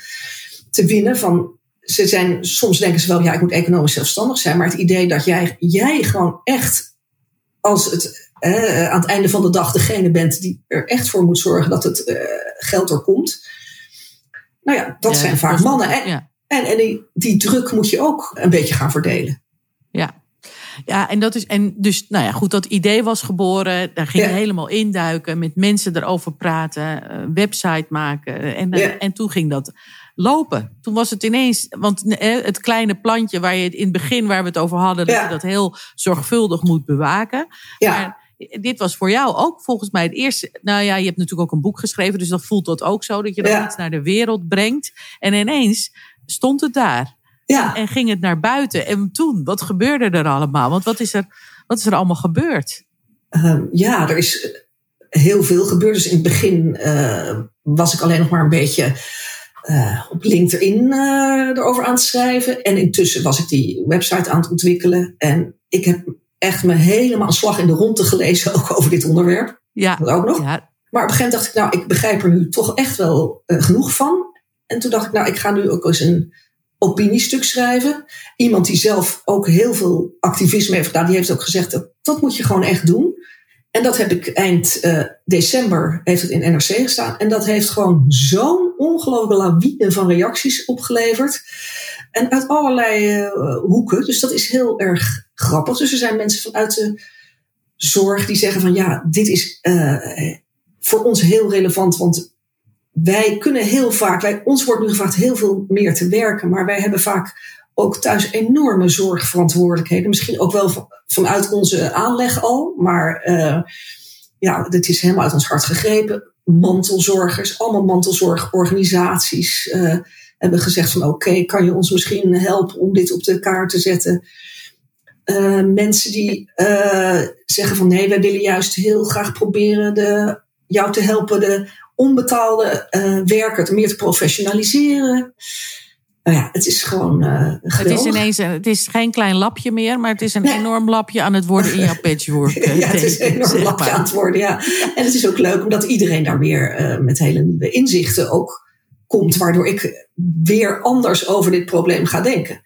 te winnen van ze zijn, soms denken ze wel, ja, ik moet economisch zelfstandig zijn. Maar het idee dat jij, jij gewoon echt als het eh, aan het einde van de dag degene bent die er echt voor moet zorgen dat het geld er komt. Nou ja, dat Ja, zijn vaak mannen. En, Ja. En, en die, die druk moet je ook een beetje gaan verdelen. Ja. Ja, en dat is. En dus, nou ja, goed, dat idee was geboren. Daar ging Ja. je helemaal induiken, met mensen erover praten, eh, website maken. En, eh, Ja. en toen ging dat lopen. Toen was het ineens, want eh, het kleine plantje waar je het in het begin waar we het over hadden, dat je dat heel zorgvuldig moet bewaken. Ja, Maar dit was voor jou ook volgens mij het eerste. Nou ja, je hebt natuurlijk ook een boek geschreven, dus dat voelt dat ook zo, dat je dan Ja. iets naar de wereld brengt. En ineens stond het daar. ja. En ging het naar buiten. En toen, wat gebeurde er allemaal? Want wat is er, wat is er allemaal gebeurd? Ehm, ja, er is heel veel gebeurd. Dus in het begin eh, was ik alleen nog maar een beetje eh, op LinkedIn eh, erover aan het schrijven. En intussen was ik die website aan het ontwikkelen. En ik heb echt me helemaal een slag in de ronde gelezen, ook over dit onderwerp. Ja, Dat ook nog. ja, Maar op een gegeven moment dacht ik, nou, ik begrijp er nu toch echt wel genoeg van. En toen dacht ik, nou, ik ga nu ook eens een opiniestuk schrijven. Iemand die zelf ook heel veel activisme heeft gedaan, die heeft ook gezegd, dat, dat moet je gewoon echt doen. En dat heb ik eind eh, december, heeft het in NRC gestaan. En dat heeft gewoon zo'n ongelooflijke lawine van reacties opgeleverd. En uit allerlei eh, hoeken. Dus dat is heel erg grappig. Dus er zijn mensen vanuit de zorg die zeggen van ja, dit is eh, voor ons heel relevant. Want wij kunnen heel vaak, wij, ons wordt nu gevraagd heel veel meer te werken. Maar wij hebben vaak ook thuis enorme zorgverantwoordelijkheden. Misschien ook wel van- vanuit onze aanleg al. Maar eh, ja, dit is helemaal uit ons hart gegrepen. Mantelzorgers, allemaal mantelzorgorganisaties eh, hebben gezegd van oké, kan je ons misschien helpen om dit op de kaart te zetten? Eh, mensen die zeggen van nee, wij willen juist heel graag proberen de, jou te helpen de onbetaalde eh werker te meer te professionaliseren. Nou ja, het is gewoon eh het is ineens, een- het is geen klein lapje meer, maar het is een Nee. enorm lapje aan het worden in jouw <laughs> patchwork. eh, ja, het is een enorm zeg lapje aan het worden, ja. En het is ook leuk omdat iedereen daar weer met hele nieuwe inzichten ook komt, waardoor ik weer anders over dit probleem ga denken.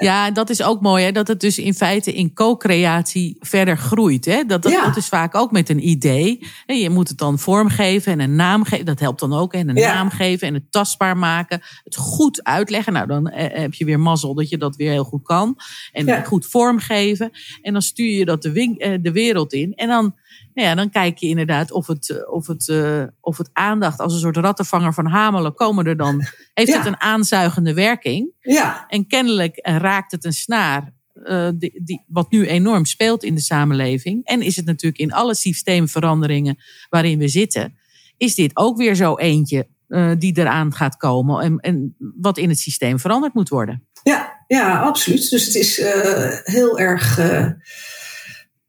Ja, dat is ook mooi, hè? dat het dus in feite in co-creatie verder groeit. Hè? Dat, dat, Ja. dat is vaak ook met een idee. En je moet het dan vormgeven en een naam geven. Dat helpt dan ook. hè? En een Ja. naam geven en het tastbaar maken. Het goed uitleggen. Nou, dan eh, heb je weer mazzel dat je dat weer heel goed kan. En Ja. goed vormgeven. En dan stuur je dat de, eh, de wereld in. En dan, nou ja, dan kijk je inderdaad of het, eh, of, het, eh, of het aandacht als een soort rattenvanger van Hamelen komen er dan. Heeft Ja. het een aanzuigende werking? Ja, En kennelijk eh, raakt het een snaar. die, die, wat nu enorm speelt in de samenleving. En is het natuurlijk in alle systeemveranderingen waarin we zitten. Is dit ook weer zo eentje die eraan gaat komen. En, en wat in het systeem veranderd moet worden. ja, ja, absoluut. Dus het is heel erg.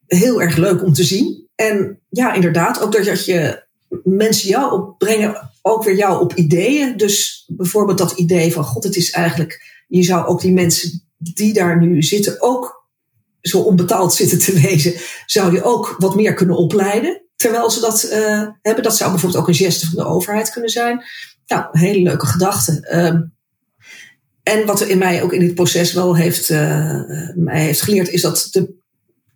heel erg leuk om te zien. En ja, inderdaad, ook dat, je mensen jou opbrengen, ook weer jou op ideeën. Dus bijvoorbeeld dat idee van, god, het is eigenlijk, je zou ook die mensen die daar nu zitten ook zo onbetaald zitten te wezen, zou je ook wat meer kunnen opleiden. Terwijl ze dat uh, hebben. Dat zou bijvoorbeeld ook een geste van de overheid kunnen zijn. Nou, hele leuke gedachte. Ehm, en wat er in mij ook in dit proces wel heeft, uh, mij heeft geleerd, is dat de,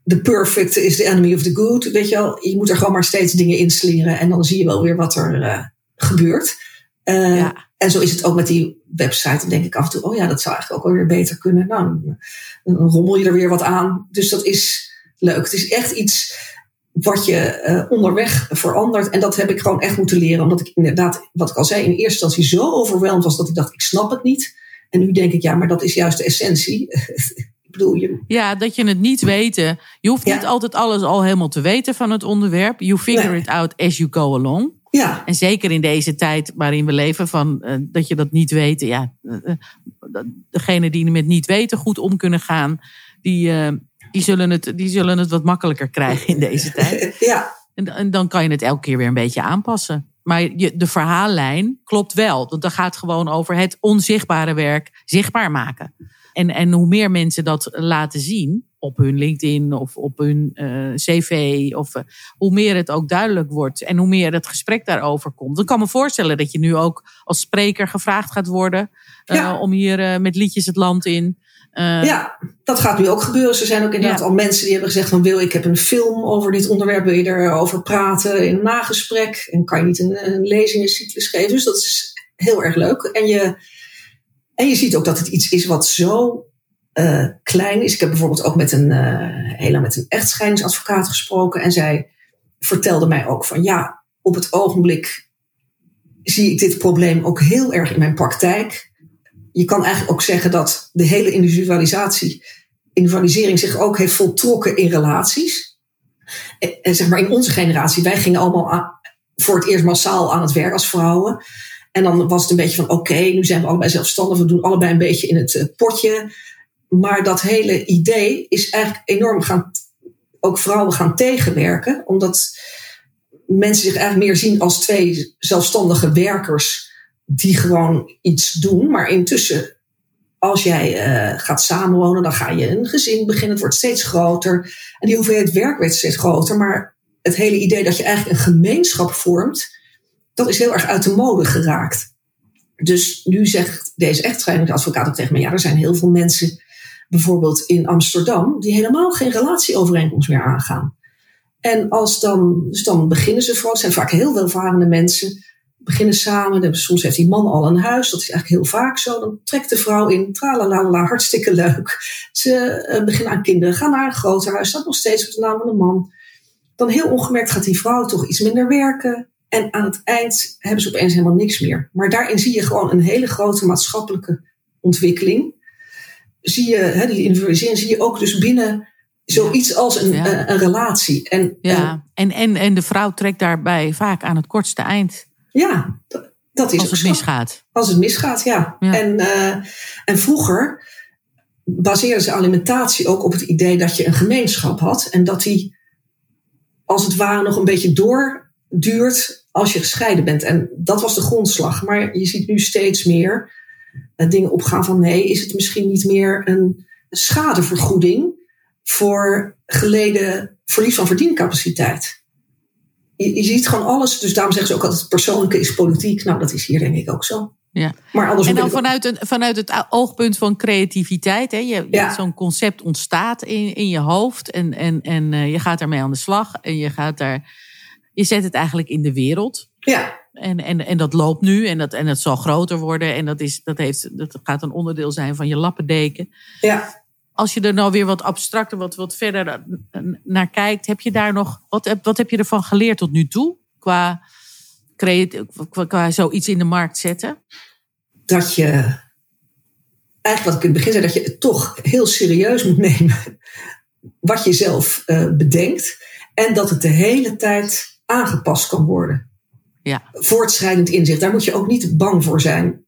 de perfect is the enemy of the good. Weet je wel, je moet er gewoon maar steeds dingen inslingeren en dan zie je wel weer wat er uh, gebeurt. Ja. En zo is het ook met die website. Dan denk ik af en toe, oh ja, dat zou eigenlijk ook wel weer beter kunnen. Nou, dan, dan rommel je er weer wat aan. Dus dat is leuk. Het is echt iets wat je uh, onderweg verandert. En dat heb ik gewoon echt moeten leren. Omdat ik inderdaad, wat ik al zei, in eerste instantie zo overweldigd was dat ik dacht, ik snap het niet. En nu denk ik, ja, maar dat is juist de essentie. <laughs> ik bedoel, je... Ja, dat je het niet weten. Je hoeft niet altijd alles al helemaal te weten van het onderwerp. You figure it out as you go along. Ja. En zeker in deze tijd waarin we leven, van, uh, dat je dat niet weet. Ja, uh, degene die met niet weten goed om kunnen gaan, die, die, zullen het, die zullen het wat makkelijker krijgen in deze <laughs> tijd. Ja. En, en dan kan je het elke keer weer een beetje aanpassen. Maar je, de verhaallijn klopt wel. Want dan gaat gewoon over het onzichtbare werk zichtbaar maken. En, en hoe meer mensen dat laten zien op hun LinkedIn of op hun uh, cv, of uh, hoe meer het ook duidelijk wordt en hoe meer het gesprek daarover komt. Dan kan me voorstellen dat je nu ook als spreker gevraagd gaat worden ja. om hier met liedjes het land in. ja, dat gaat nu ook gebeuren. Er zijn ook inderdaad ja. al mensen die hebben gezegd van wil ik heb een film over dit onderwerp, wil je erover praten in een nagesprek en kan je niet een, een lezingencyclus geven. Dus dat is heel erg leuk. En je, en je ziet ook dat het iets is wat zo uh, klein is. Ik heb bijvoorbeeld ook met een, uh, heel met een echtscheidingsadvocaat gesproken. En zij vertelde mij ook van ja, op het ogenblik zie ik dit probleem ook heel erg in mijn praktijk. Je kan eigenlijk ook zeggen dat de hele individualisatie, individualisering zich ook heeft voltrokken in relaties. En, zeg maar in onze generatie, wij gingen allemaal voor het eerst massaal aan het werk als vrouwen. En dan was het een beetje van oké, nu zijn we allebei zelfstandig, we doen allebei een beetje in het uh, potje. Maar dat hele idee is eigenlijk enorm gaan, ook vrouwen gaan tegenwerken, omdat mensen zich eigenlijk meer zien als twee zelfstandige werkers die gewoon iets doen. Maar intussen, als jij uh, gaat samenwonen, dan ga je een gezin beginnen. Het wordt steeds groter. En die hoeveelheid werk werd steeds groter. Maar het hele idee dat je eigenlijk een gemeenschap vormt, dat is heel erg uit de mode geraakt. Dus nu zegt deze echtscheidingsadvocaat ook tegen me: ja, er zijn heel veel mensen bijvoorbeeld in Amsterdam, die helemaal geen relatieovereenkomst meer aangaan. En als dan, dus dan beginnen ze voor, het zijn vaak heel welvarende mensen, beginnen samen. Soms heeft die man al een huis, dat is eigenlijk heel vaak zo. Dan trekt de vrouw in, tralalala, hartstikke leuk. Ze uh, beginnen aan kinderen, gaan naar een groter huis, staat nog steeds op de naam van de man. Dan heel ongemerkt gaat die vrouw toch iets minder werken. En aan het eind hebben ze opeens helemaal niks meer. Maar daarin zie je gewoon een hele grote maatschappelijke ontwikkeling zie je, hè, die individualisering, zie je ook dus binnen zoiets als een, ja. een, een, relatie. En, ja, en, en, en de vrouw trekt daarbij vaak aan het kortste eind. Ja, dat, dat is Als het zo. misgaat. Als het misgaat, ja. Ja. En, uh, en vroeger baseerden ze alimentatie ook op het idee dat je een gemeenschap had. En dat die als het ware nog een beetje doorduurt als je gescheiden bent. En dat was de grondslag. Maar je ziet nu steeds meer uh, dingen opgaan van nee, is het misschien niet meer een schadevergoeding voor geleden verlies van verdiencapaciteit? Je, je, ziet gewoon alles, dus daarom zeggen ze ook altijd het persoonlijke is politiek. Nou, dat is hier denk ik ook zo. Ja. Maar en dan vanuit, een, vanuit het oogpunt van creativiteit. Hè? Je, Ja. Zo'n concept ontstaat in, in je hoofd en, en, en uh, je gaat daarmee aan de slag. En je, gaat daar, je zet het eigenlijk in de wereld. Ja. En, en, en dat loopt nu en dat, en dat zal groter worden. En dat, is, dat, heeft, dat gaat een onderdeel zijn van je lappendeken. Ja. Als je er nou weer wat abstracter, wat, wat verder naar kijkt, heb je daar nog. Wat, wat heb je ervan geleerd tot nu toe? Qua, qua, qua zoiets in de markt zetten? Dat je, eigenlijk wat ik in het begin zei, dat je het toch heel serieus moet nemen. Wat je zelf uh, bedenkt. En dat het de hele tijd aangepast kan worden. Ja. Voortschrijdend inzicht. Daar moet je ook niet bang voor zijn.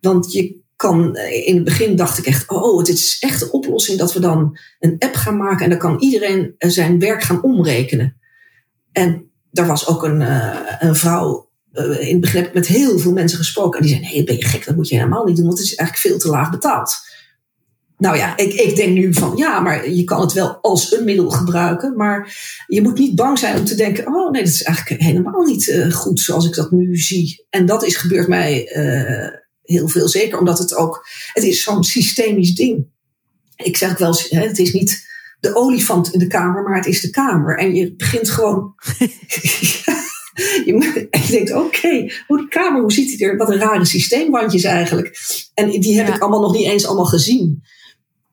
Want je kan, in het begin dacht ik echt, oh, het is echt de oplossing dat we dan een app gaan maken en dan kan iedereen zijn werk gaan omrekenen. En daar was ook een, uh, een vrouw, uh, in het begin heb ik met heel veel mensen gesproken en die zeiden, nee, ben je gek, dat moet je helemaal niet doen, want het is eigenlijk veel te laag betaald. Nou ja, ik, ik denk nu van ja, maar je kan het wel als een middel gebruiken. Maar je moet niet bang zijn om te denken: oh nee, dat is eigenlijk helemaal niet uh, goed zoals ik dat nu zie. En dat is gebeurd mij uh, heel veel. Zeker omdat het ook, het is zo'n systemisch ding. Ik zeg wel, hè, het is niet de olifant in de kamer, maar het is de kamer. En je begint gewoon. <laughs> je, je denkt, oké, okay, hoe de kamer, hoe ziet die er? Wat een rare systeemwandjes eigenlijk. En die heb ik allemaal nog niet eens allemaal gezien.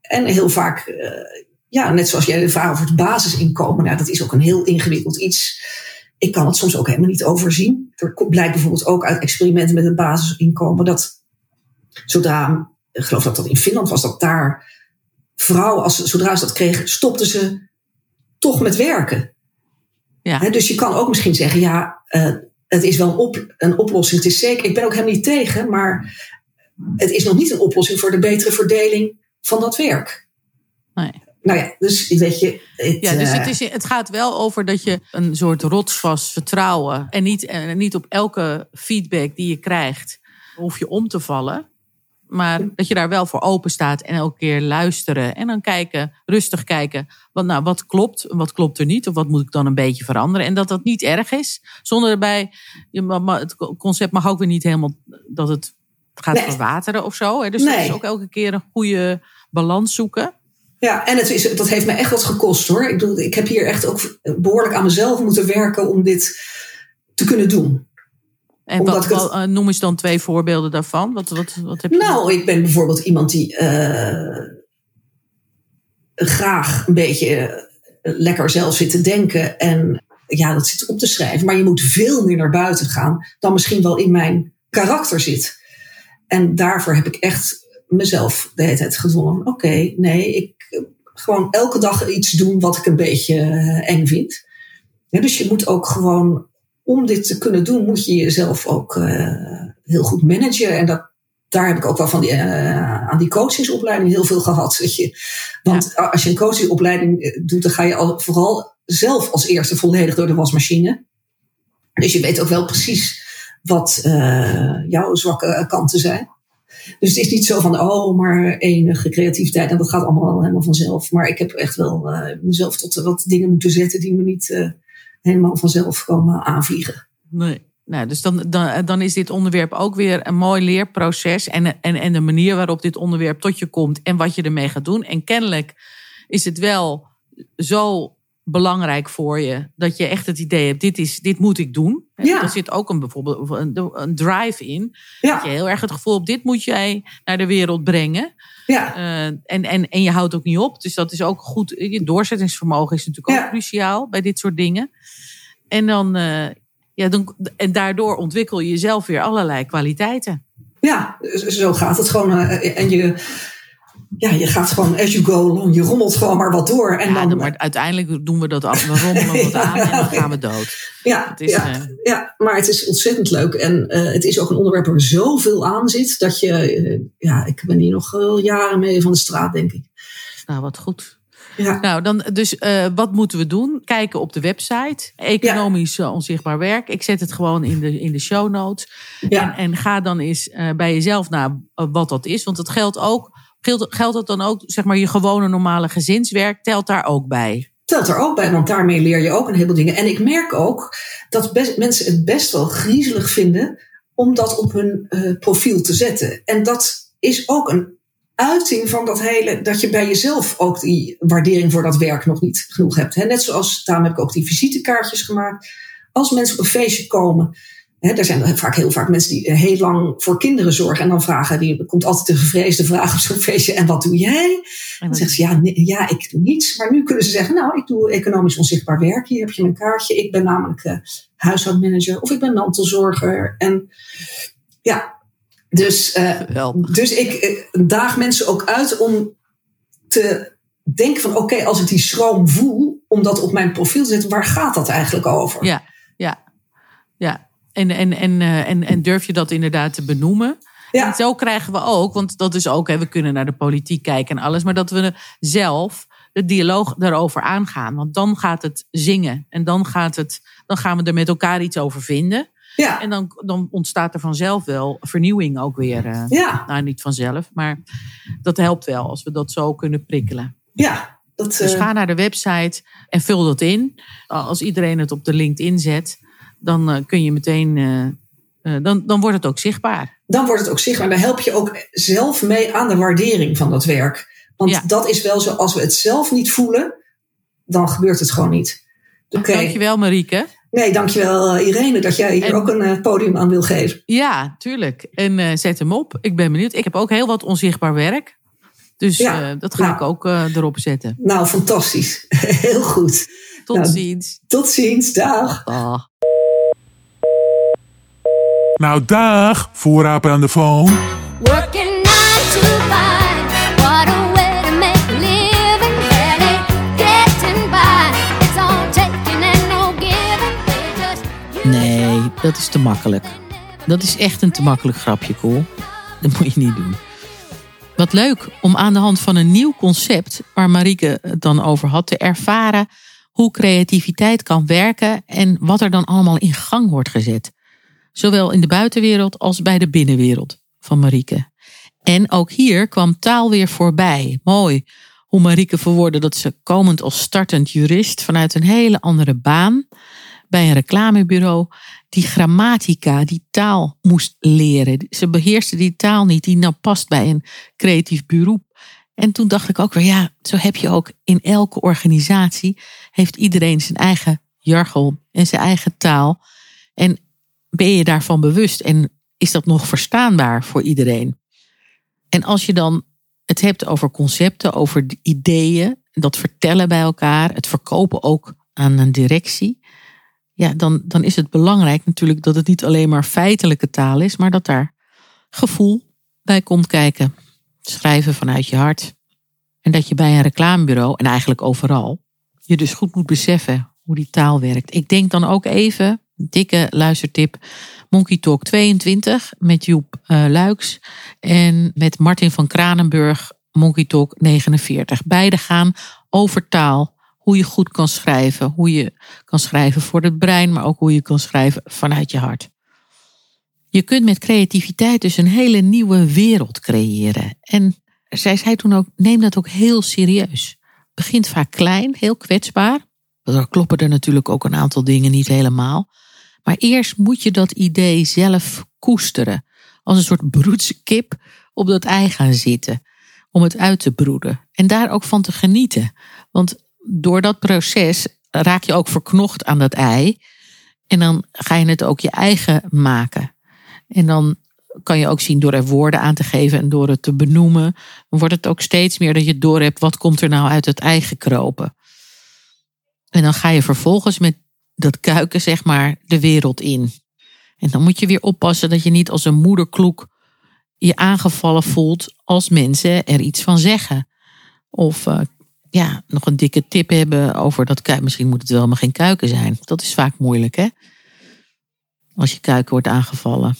En heel vaak, uh, ja, net zoals jij de vraag over het basisinkomen, nou, dat is ook een heel ingewikkeld iets. Ik kan het soms ook helemaal niet overzien. Er blijkt bijvoorbeeld ook uit experimenten met het basisinkomen dat zodra, ik geloof dat dat in Finland was, dat daar vrouwen, als, zodra ze dat kregen, stopten ze toch met werken. Ja. He, dus je kan ook misschien zeggen, ja, uh, het is wel een, op, een oplossing. Het is zeker, ik ben ook helemaal niet tegen, maar het is nog niet een oplossing voor de betere verdeling van dat werk. Nee. Nou ja, dus weet je. Het, ja, dus het, eh, is, het gaat wel over dat je een soort rotsvast vertrouwen. En niet, en niet op elke feedback die je krijgt, hoef je om te vallen. Maar dat je daar wel voor open staat en elke keer luisteren. En dan kijken, rustig kijken. Wat, nou, wat klopt, wat klopt er niet? Of wat moet ik dan een beetje veranderen? En dat dat niet erg is. Zonder erbij, het concept mag ook weer niet helemaal dat het gaat nee. verwateren of zo. Dus nee. dat is ook elke keer een goede balans zoeken. Ja, en het is, dat heeft me echt wat gekost hoor. Ik, bedoel, ik heb hier echt ook behoorlijk aan mezelf moeten werken om dit te kunnen doen. En wat, het... Eh, noem eens dan twee voorbeelden daarvan. Wat, wat, wat heb je nou, ik ben bijvoorbeeld iemand die uh, graag een beetje uh, lekker zelf zit te denken en ja, dat zit op te schrijven. Maar je moet veel meer naar buiten gaan dan misschien wel in mijn karakter zit. En daarvoor heb ik echt mezelf de hele tijd gedwongen. Oké, nee, ik gewoon elke dag iets doen wat ik een beetje eng vind. Ja, dus je moet ook gewoon om dit te kunnen doen, moet je jezelf ook uh, heel goed managen. En dat, daar heb ik ook wel van die, uh, aan die coachingsopleiding heel veel gehad. Weet je. Want ja. als je een coachingopleiding eh, doet, dan ga je al, vooral zelf als eerste volledig door de wasmachine. Dus je weet ook wel precies wat uh, jouw zwakke kanten zijn. Dus het is niet zo van, oh, maar enige creativiteit en dat gaat allemaal helemaal vanzelf. Maar ik heb echt wel uh, mezelf tot wat dingen moeten zetten die me niet uh, helemaal vanzelf komen aanvliegen. Nee. Nou, dus dan, dan, dan is dit onderwerp ook weer een mooi leerproces. En, en, en de manier waarop dit onderwerp tot je komt en wat je ermee gaat doen. En kennelijk is het wel zo belangrijk voor je dat je echt het idee hebt: dit, is, dit moet ik doen. Ja. Er zit ook een, bijvoorbeeld een, een drive in. Ja. Dat je heel erg het gevoel hebt: dit moet jij naar de wereld brengen. Ja. Uh, en, en, en je houdt ook niet op. Dus dat is ook goed. Je doorzettingsvermogen is natuurlijk ook cruciaal bij dit soort dingen. En, dan, uh, ja, dan, en daardoor ontwikkel je jezelf weer allerlei kwaliteiten. Ja, zo gaat het gewoon. Uh, en je ja, je gaat gewoon as you go along. Je rommelt gewoon maar wat door. En ja, dan, maar uiteindelijk doen we dat af. We rommelen wat <laughs> aan en dan gaan we dood. Ja, is, ja, uh... ja, maar het is ontzettend leuk. En uh, het is ook een onderwerp waar zoveel aan zit. Dat je, uh, ja, ik ben hier nog wel jaren mee van de straat, denk ik. Nou, wat goed. Ja. Nou, dan dus uh, wat moeten we doen? Kijken op de website. Economisch ja. onzichtbaar werk. Ik zet het gewoon in de, in de show notes. Ja. En, en ga dan eens uh, bij jezelf naar wat dat is. Want dat geldt ook Geldt, dat dan ook, zeg maar, je gewone normale gezinswerk telt daar ook bij? Telt er ook bij, want daarmee leer je ook een heleboel dingen. En ik merk ook dat mensen het best wel griezelig vinden om dat op hun uh, profiel te zetten. En dat is ook een uiting van dat hele, dat je bij jezelf ook die waardering voor dat werk nog niet genoeg hebt. Net zoals, daarom heb ik ook die visitekaartjes gemaakt. Als mensen op een feestje komen, He, er zijn vaak heel vaak mensen die heel lang voor kinderen zorgen. En dan vragen, die, er komt altijd de gevreesde vraag op zo'n feestje. En wat doe jij? En dan zeggen ze, ja, nee, ja, ik doe niets. Maar nu kunnen ze zeggen, nou, ik doe economisch onzichtbaar werk. Hier heb je mijn kaartje. Ik ben namelijk uh, huishoudmanager of ik ben mantelzorger. En ja, dus, uh, dus ik uh, daag mensen ook uit om te denken van, oké, okay, als ik die schroom voel, om dat op mijn profiel te zetten, waar gaat dat eigenlijk over? Ja, ja, ja. En, en, en, uh, en, en durf je dat inderdaad te benoemen? Ja. En zo krijgen we ook, want dat is ook, hè, we kunnen naar de politiek kijken en alles, maar dat we zelf de dialoog daarover aangaan. Want dan gaat het zingen en dan, gaat het, dan gaan we er met elkaar iets over vinden. Ja, En dan, dan ontstaat er vanzelf wel vernieuwing ook weer. eh, ja, Nou, niet vanzelf, maar dat helpt wel als we dat zo kunnen prikkelen. ja. Dat, Dus eh, ga naar de website en vul dat in. Als iedereen het op de LinkedIn zet, dan eh, kun je meteen. eh, eh, dan, dan wordt het ook zichtbaar. dan wordt het ook zichtbaar. Dan help je ook zelf mee aan de waardering van dat werk. Want Ja. dat is wel zo, als we het zelf niet voelen, dan gebeurt het gewoon niet. Oké. Dankjewel, Marieke. Nee, dankjewel Irene dat jij hier En- ook een podium aan wil geven. Ja, tuurlijk. En zet hem op. Ik ben benieuwd. Ik heb ook heel wat onzichtbaar werk. Dus Ja, dat ga nou. ik ook erop zetten. Nou, fantastisch. <laughs> Heel goed. Tot Nou, ziens. Tot ziens. Dag. Dag. Nou, dag, voorraper aan de phone. Working nine to five. What a way to make a living. Barely getting by. It's all taking and no giving. They just use Nee, dat is te makkelijk. Dat is echt een te makkelijk grapje, cool. Dat moet je niet doen. Wat leuk om aan de hand van een nieuw concept, waar Marieke het dan over had, te ervaren hoe creativiteit kan werken en wat er dan allemaal in gang wordt gezet. Zowel in de buitenwereld als bij de binnenwereld van Marieke. En ook hier kwam taal weer voorbij. Mooi hoe Marieke verwoordde dat ze komend als startend jurist vanuit een hele andere baan bij een reclamebureau die grammatica, die taal moest leren. Ze beheerste die taal niet, die nou past bij een creatief beroep. En toen dacht ik ook weer, ja, zo heb je ook in elke organisatie, heeft iedereen zijn eigen jargon en zijn eigen taal. En ben je daarvan bewust en is dat nog verstaanbaar voor iedereen? En als je dan het hebt over concepten, over ideeën, dat vertellen bij elkaar, het verkopen ook aan een directie ja, dan, dan is het belangrijk natuurlijk dat het niet alleen maar feitelijke taal is, maar dat daar gevoel bij komt kijken. Schrijven vanuit je hart. En dat je bij een reclamebureau, en eigenlijk overal, je dus goed moet beseffen hoe die taal werkt. Ik denk dan ook even, dikke luistertip, Monkey Talk 22 met Joep eh, Luiks en met Martin van Kranenburg, Monkey Talk 49. Beide gaan over taal, hoe je goed kan schrijven, hoe je kan schrijven voor het brein, maar ook hoe je kan schrijven vanuit je hart. Je kunt met creativiteit dus een hele nieuwe wereld creëren. En zij zei toen ook, neem dat ook heel serieus. Begint vaak klein, heel kwetsbaar. Er kloppen er natuurlijk ook een aantal dingen niet helemaal. Maar eerst moet je dat idee zelf koesteren. Als een soort broedse kip op dat ei gaan zitten. Om het uit te broeden. En daar ook van te genieten. Want door dat proces raak je ook verknocht aan dat ei. En dan ga je het ook je eigen maken. En dan kan je ook zien door er woorden aan te geven en door het te benoemen. Dan wordt het ook steeds meer dat je door hebt wat komt er nou uit het ei gekropen. En dan ga je vervolgens met dat kuiken zeg maar de wereld in. En dan moet je weer oppassen dat je niet als een moederkloek je aangevallen voelt als mensen er iets van zeggen. Of eh, ja, nog een dikke tip hebben over dat kuiken. Misschien moet het wel maar geen kuiken zijn. Dat is vaak moeilijk hè. Als je kuiken wordt aangevallen.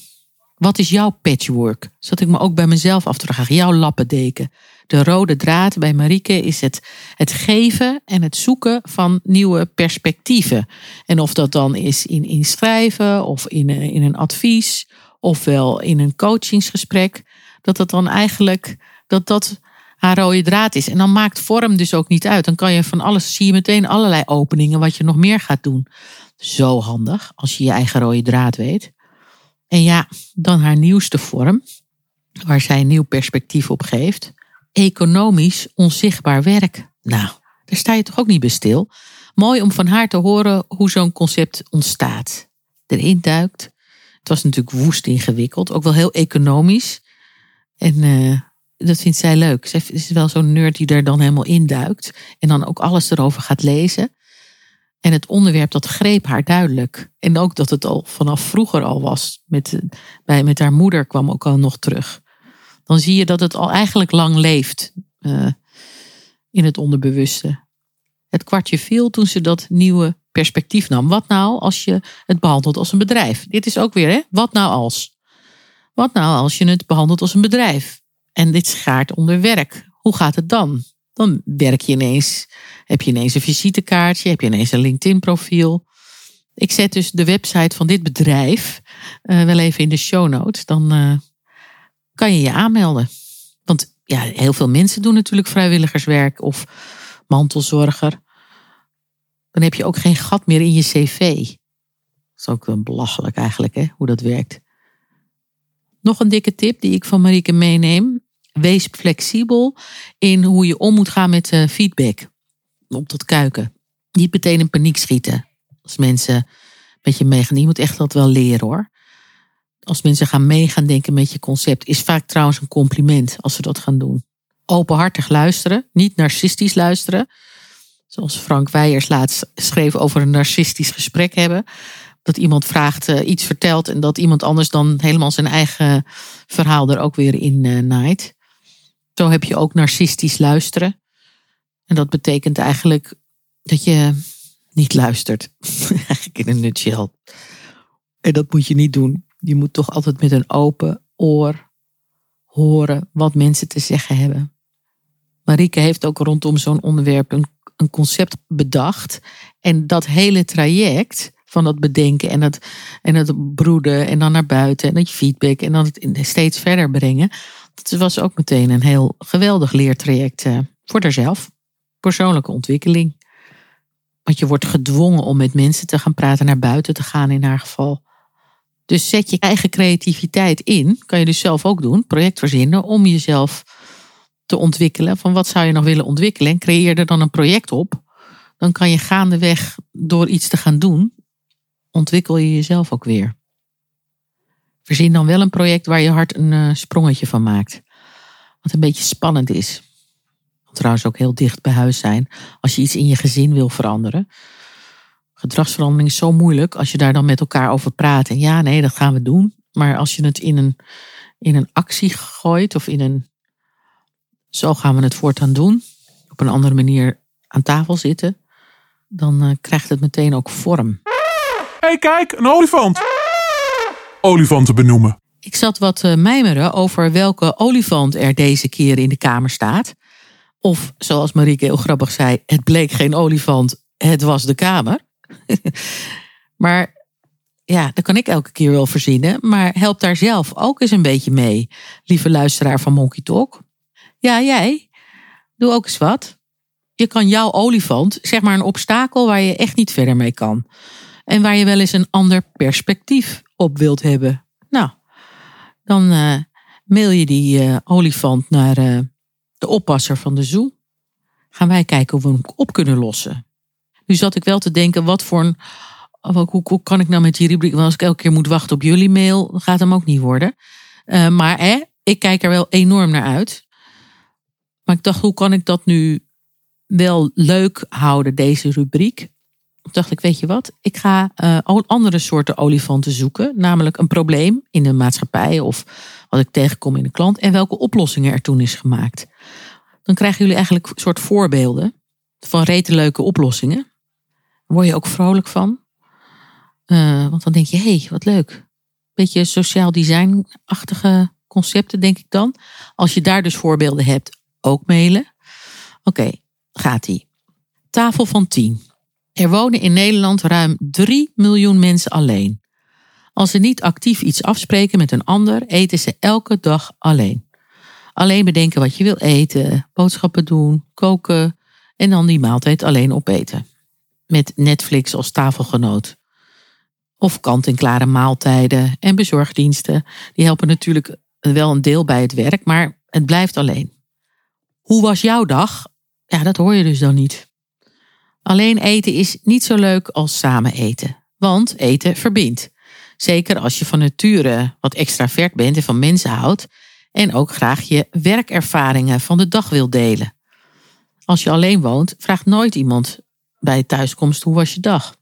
Wat is jouw patchwork? Zat ik me ook bij mezelf af te vragen. Jouw lappendeken. De rode draad bij Marieke is het, het geven en het zoeken van nieuwe perspectieven. En of dat dan is in, in schrijven of in, een- in een advies ofwel in een coachingsgesprek. Dat dat dan eigenlijk dat dat haar rode draad is. En dan maakt vorm dus ook niet uit. Dan kan je van alles, zie je meteen allerlei openingen wat je nog meer gaat doen. Zo handig als je je eigen rode draad weet. En ja, dan haar nieuwste vorm, waar zij een nieuw perspectief op geeft. Economisch onzichtbaar werk. Nou, daar sta je toch ook niet bij stil. Mooi om van haar te horen hoe zo'n concept ontstaat. Erin duikt. Het was natuurlijk woest ingewikkeld, ook wel heel economisch. En eh, dat vindt zij leuk. Zij is wel zo'n nerd die er dan helemaal induikt. En dan ook alles erover gaat lezen. En het onderwerp dat greep haar duidelijk. En ook dat het al vanaf vroeger al was. Met, bij, met haar moeder kwam ook al nog terug. Dan zie je dat het al eigenlijk lang leeft eh, in het onderbewuste. Het kwartje viel toen ze dat nieuwe perspectief nam. Wat nou als je het behandelt als een bedrijf? Dit is ook weer, hè? Wat nou als? Wat nou als je het behandelt als een bedrijf? En dit schaart onder werk. Hoe gaat het dan? Dan werk je ineens, heb je ineens een visitekaartje, heb je ineens een LinkedIn-profiel. Ik zet dus de website van dit bedrijf eh, wel even in de show notes. Dan eh, kan je je aanmelden. Want ja, heel veel mensen doen natuurlijk vrijwilligerswerk of mantelzorger. Dan heb je ook geen gat meer in je cv. Dat is ook belachelijk eigenlijk, hè, hoe dat werkt. Nog een dikke tip die ik van Marieke meeneem. Wees flexibel in hoe je om moet gaan met eh, feedback. Op dat kuiken. Niet meteen in paniek schieten. Als mensen met je meegaan. Je moet echt dat wel leren hoor. Als mensen gaan meegaan denken met je concept. Is vaak trouwens een compliment als ze dat gaan doen. Openhartig luisteren. Niet narcistisch luisteren. Zoals Frank Weijers laatst schreef over een narcistisch gesprek hebben. Dat iemand vraagt, eh, iets vertelt en dat iemand anders dan helemaal zijn eigen verhaal er ook weer in eh, naait. Zo heb je ook narcistisch luisteren. En dat betekent eigenlijk dat je niet luistert. <laughs> eigenlijk in een nutshell. En dat moet je niet doen. Je moet toch altijd met een open oor horen wat mensen te zeggen hebben. Marieke heeft ook rondom zo'n onderwerp een, een concept bedacht. En dat hele traject van dat bedenken en het, en het broeden en dan naar buiten en dat je feedback en dan het steeds verder brengen. Dat was ook meteen een heel geweldig leertraject eh, voor haarzelf. Persoonlijke ontwikkeling. Want je wordt gedwongen om met mensen te gaan praten, naar buiten te gaan in haar geval. Dus zet je eigen creativiteit in. Kan je dus zelf ook doen. Project verzinnen om jezelf te ontwikkelen. Van wat zou je nog willen ontwikkelen? En creëer er dan een project op. Dan kan je gaandeweg door iets te gaan doen. Ontwikkel je jezelf ook weer. Verzin dan wel een project waar je hart een uh, sprongetje van maakt. Wat een beetje spannend is. Trouwens ook heel dicht bij huis zijn. Als je iets in je gezin wil veranderen. Gedragsverandering is zo moeilijk als je daar dan met elkaar over praat. En ja, nee, dat gaan we doen. Maar als je het in een, in een actie gooit of in een. Zo gaan we het voortaan doen. Op een andere manier aan tafel zitten. Dan uh, krijgt het meteen ook vorm. Hé, hey, kijk, een olifant. Olifanten benoemen. Ik zat wat uh, mijmeren over welke olifant er deze keer in de kamer staat. Of zoals Marieke heel grappig zei, het bleek geen olifant, het was de kamer. <laughs> maar ja, dat kan ik elke keer wel verzinnen. Maar help daar zelf ook eens een beetje mee, lieve luisteraar van Monkey Talk. Ja, jij, doe ook eens wat. Je kan jouw olifant, zeg maar een obstakel waar je echt niet verder mee kan. En waar je wel eens een ander perspectief op wilt hebben. Nou, dan uh, mail je die uh, olifant naar uh, de oppasser van de zoo. Gaan wij kijken hoe we hem op kunnen lossen. Nu zat ik wel te denken, wat voor een. Hoe, hoe kan ik nou met die rubriek? Want als ik elke keer moet wachten op jullie mail, gaat hem ook niet worden. Uh, maar hè, ik kijk er wel enorm naar uit. Maar ik dacht, hoe kan ik dat nu wel leuk houden, deze rubriek? Toen dacht ik, weet je wat? Ik ga uh, andere soorten olifanten zoeken. Namelijk een probleem in de maatschappij of wat ik tegenkom in de klant. En welke oplossingen er toen is gemaakt. Dan krijgen jullie eigenlijk een soort voorbeelden van rete leuke oplossingen. Word je ook vrolijk van. Uh, want dan denk je, hé, hey, wat leuk. Beetje sociaal design-achtige concepten, denk ik dan. Als je daar dus voorbeelden hebt, ook mailen. Oké, okay, gaat-ie. Tafel van 10. Er wonen in Nederland ruim 3 miljoen mensen alleen. Als ze niet actief iets afspreken met een ander, eten ze elke dag alleen. Alleen bedenken wat je wil eten, boodschappen doen, koken en dan die maaltijd alleen opeten. Met Netflix als tafelgenoot. Of kant-en-klare maaltijden en bezorgdiensten. Die helpen natuurlijk wel een deel bij het werk, maar het blijft alleen. Hoe was jouw dag? Ja, dat hoor je dus dan niet. Alleen eten is niet zo leuk als samen eten. Want eten verbindt. Zeker als je van nature wat extravert bent en van mensen houdt. En ook graag je werkervaringen van de dag wil delen. Als je alleen woont, vraagt nooit iemand bij thuiskomst hoe was je dag.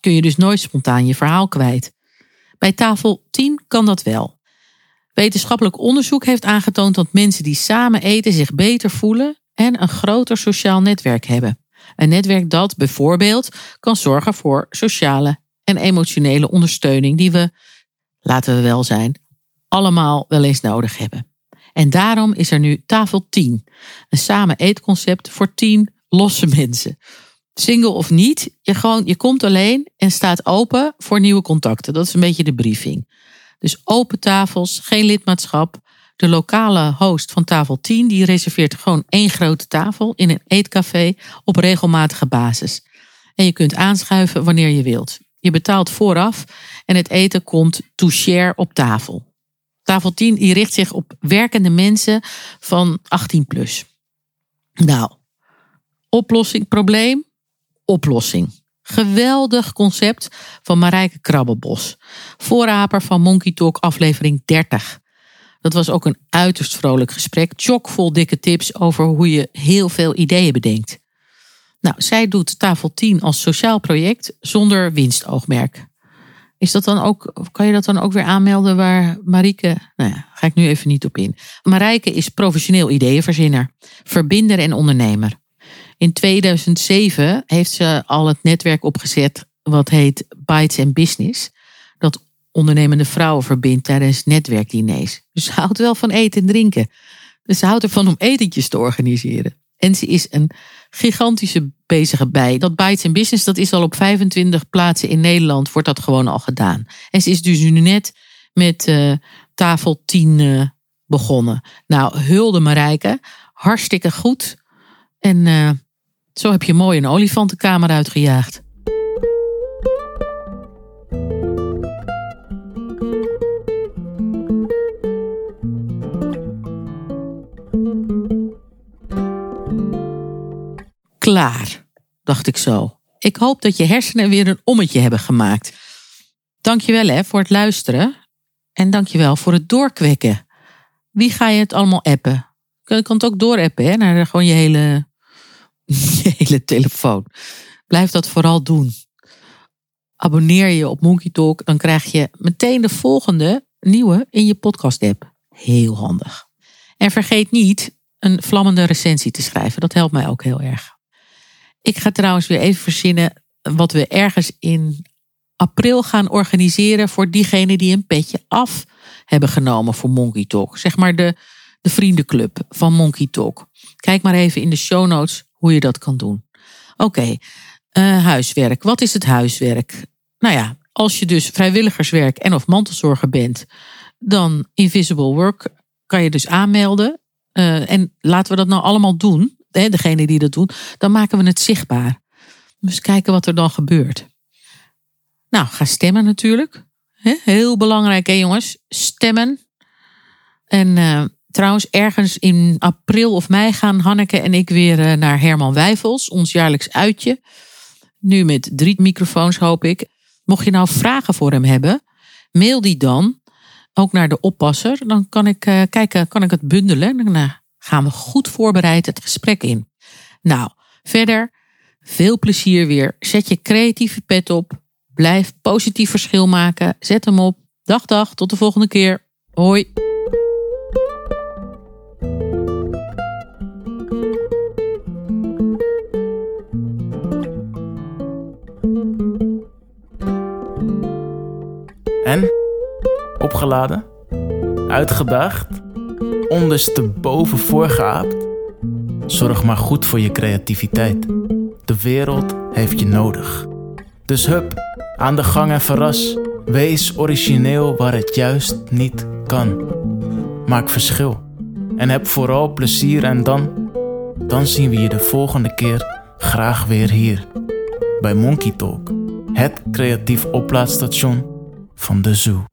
Kun je dus nooit spontaan je verhaal kwijt. Bij tafel 10 kan dat wel. Wetenschappelijk onderzoek heeft aangetoond dat mensen die samen eten zich beter voelen en een groter sociaal netwerk hebben. Een netwerk dat bijvoorbeeld kan zorgen voor sociale en emotionele ondersteuning die we, laten we wel zijn, allemaal wel eens nodig hebben. En daarom is er nu tafel 10, een samen eetconcept voor 10 losse <laughs> mensen. Single of niet, je, gewoon, je komt alleen en staat open voor nieuwe contacten. Dat is een beetje de briefing. Dus open tafels, geen lidmaatschap. De lokale host van tafel 10 die reserveert gewoon één grote tafel in een eetcafé op regelmatige basis. En je kunt aanschuiven wanneer je wilt. Je betaalt vooraf en het eten komt to share op tafel. Tafel 10 die richt zich op werkende mensen van 18 plus. Nou, oplossing, probleem, oplossing. Geweldig concept van Marijke Krabbelbos. Voorraper van Monkey Talk aflevering 30. Dat was ook een uiterst vrolijk gesprek. Chockvol dikke tips over hoe je heel veel ideeën bedenkt. Nou, zij doet tafel 10 als sociaal project zonder winstoogmerk. Is dat dan ook, kan je dat dan ook weer aanmelden waar Marike, nou ja, ga ik nu even niet op in. Marijke is professioneel ideeënverzinner, verbinder en ondernemer. In 2007 heeft ze al het netwerk opgezet wat heet Bites and Business. Dat ondernemende vrouwen verbindt tijdens netwerkdiners. Dus ze houdt wel van eten en drinken. Dus ze houdt ervan om etentjes te organiseren. En ze is een gigantische bezige bij. Dat Bites and Business, dat is al op 25 plaatsen in Nederland, wordt dat gewoon al gedaan. En ze is dus nu net met uh, tafel 10 uh, begonnen. Nou, hulde Marijke, hartstikke goed. En uh, zo heb je mooi een olifantenkamer uitgejaagd. Klaar, dacht ik zo. Ik hoop dat je hersenen weer een ommetje hebben gemaakt. Dankjewel hè, voor het luisteren. En dankjewel voor het doorkwekken. Wie ga je het allemaal appen? Je kan het ook doorappen hè, naar gewoon je hele, <laughs> je hele telefoon. Blijf dat vooral doen. Abonneer je op Monkey Talk, dan krijg je meteen de volgende nieuwe in je podcast app. Heel handig. En vergeet niet een vlammende recensie te schrijven. Dat helpt mij ook heel erg. Ik ga trouwens weer even verzinnen wat we ergens in april gaan organiseren voor diegenen die een petje af hebben genomen voor Monkey Talk. Zeg maar de, de vriendenclub van Monkey Talk. Kijk maar even in de show notes hoe je dat kan doen. Oké, uh, huiswerk. Wat is het huiswerk? Nou ja, als je dus vrijwilligerswerk en of mantelzorger bent, dan Invisible Work kan je dus aanmelden. Uh, en laten we dat nou allemaal doen degene die dat doen, dan maken we het zichtbaar. Dus kijken wat er dan gebeurt. Nou, ga stemmen natuurlijk. Heel belangrijk, hè jongens? Stemmen. En uh, trouwens, ergens in april of mei gaan Hanneke en ik weer uh, naar Herman Wijfels, ons jaarlijks uitje. Nu met drie microfoons, hoop ik. Mocht je nou vragen voor hem hebben, mail die dan ook naar de oppasser. Dan kan ik uh, kijken, kan ik het bundelen. Nou, gaan we goed voorbereid het gesprek in. Nou, verder veel plezier weer. Zet je creatieve pet op. Blijf positief verschil maken. Zet hem op. Dag dag, tot de volgende keer. Hoi. En? Opgeladen? Uitgedaagd? ondersteboven voorgeaapt? Zorg maar goed voor je creativiteit. De wereld heeft je nodig. Dus hup, aan de gang en verras. Wees origineel waar het juist niet kan. Maak verschil. En heb vooral plezier en dan, dan zien we je de volgende keer graag weer hier. Bij Monkey Talk, het creatief oplaadstation van de Zoo.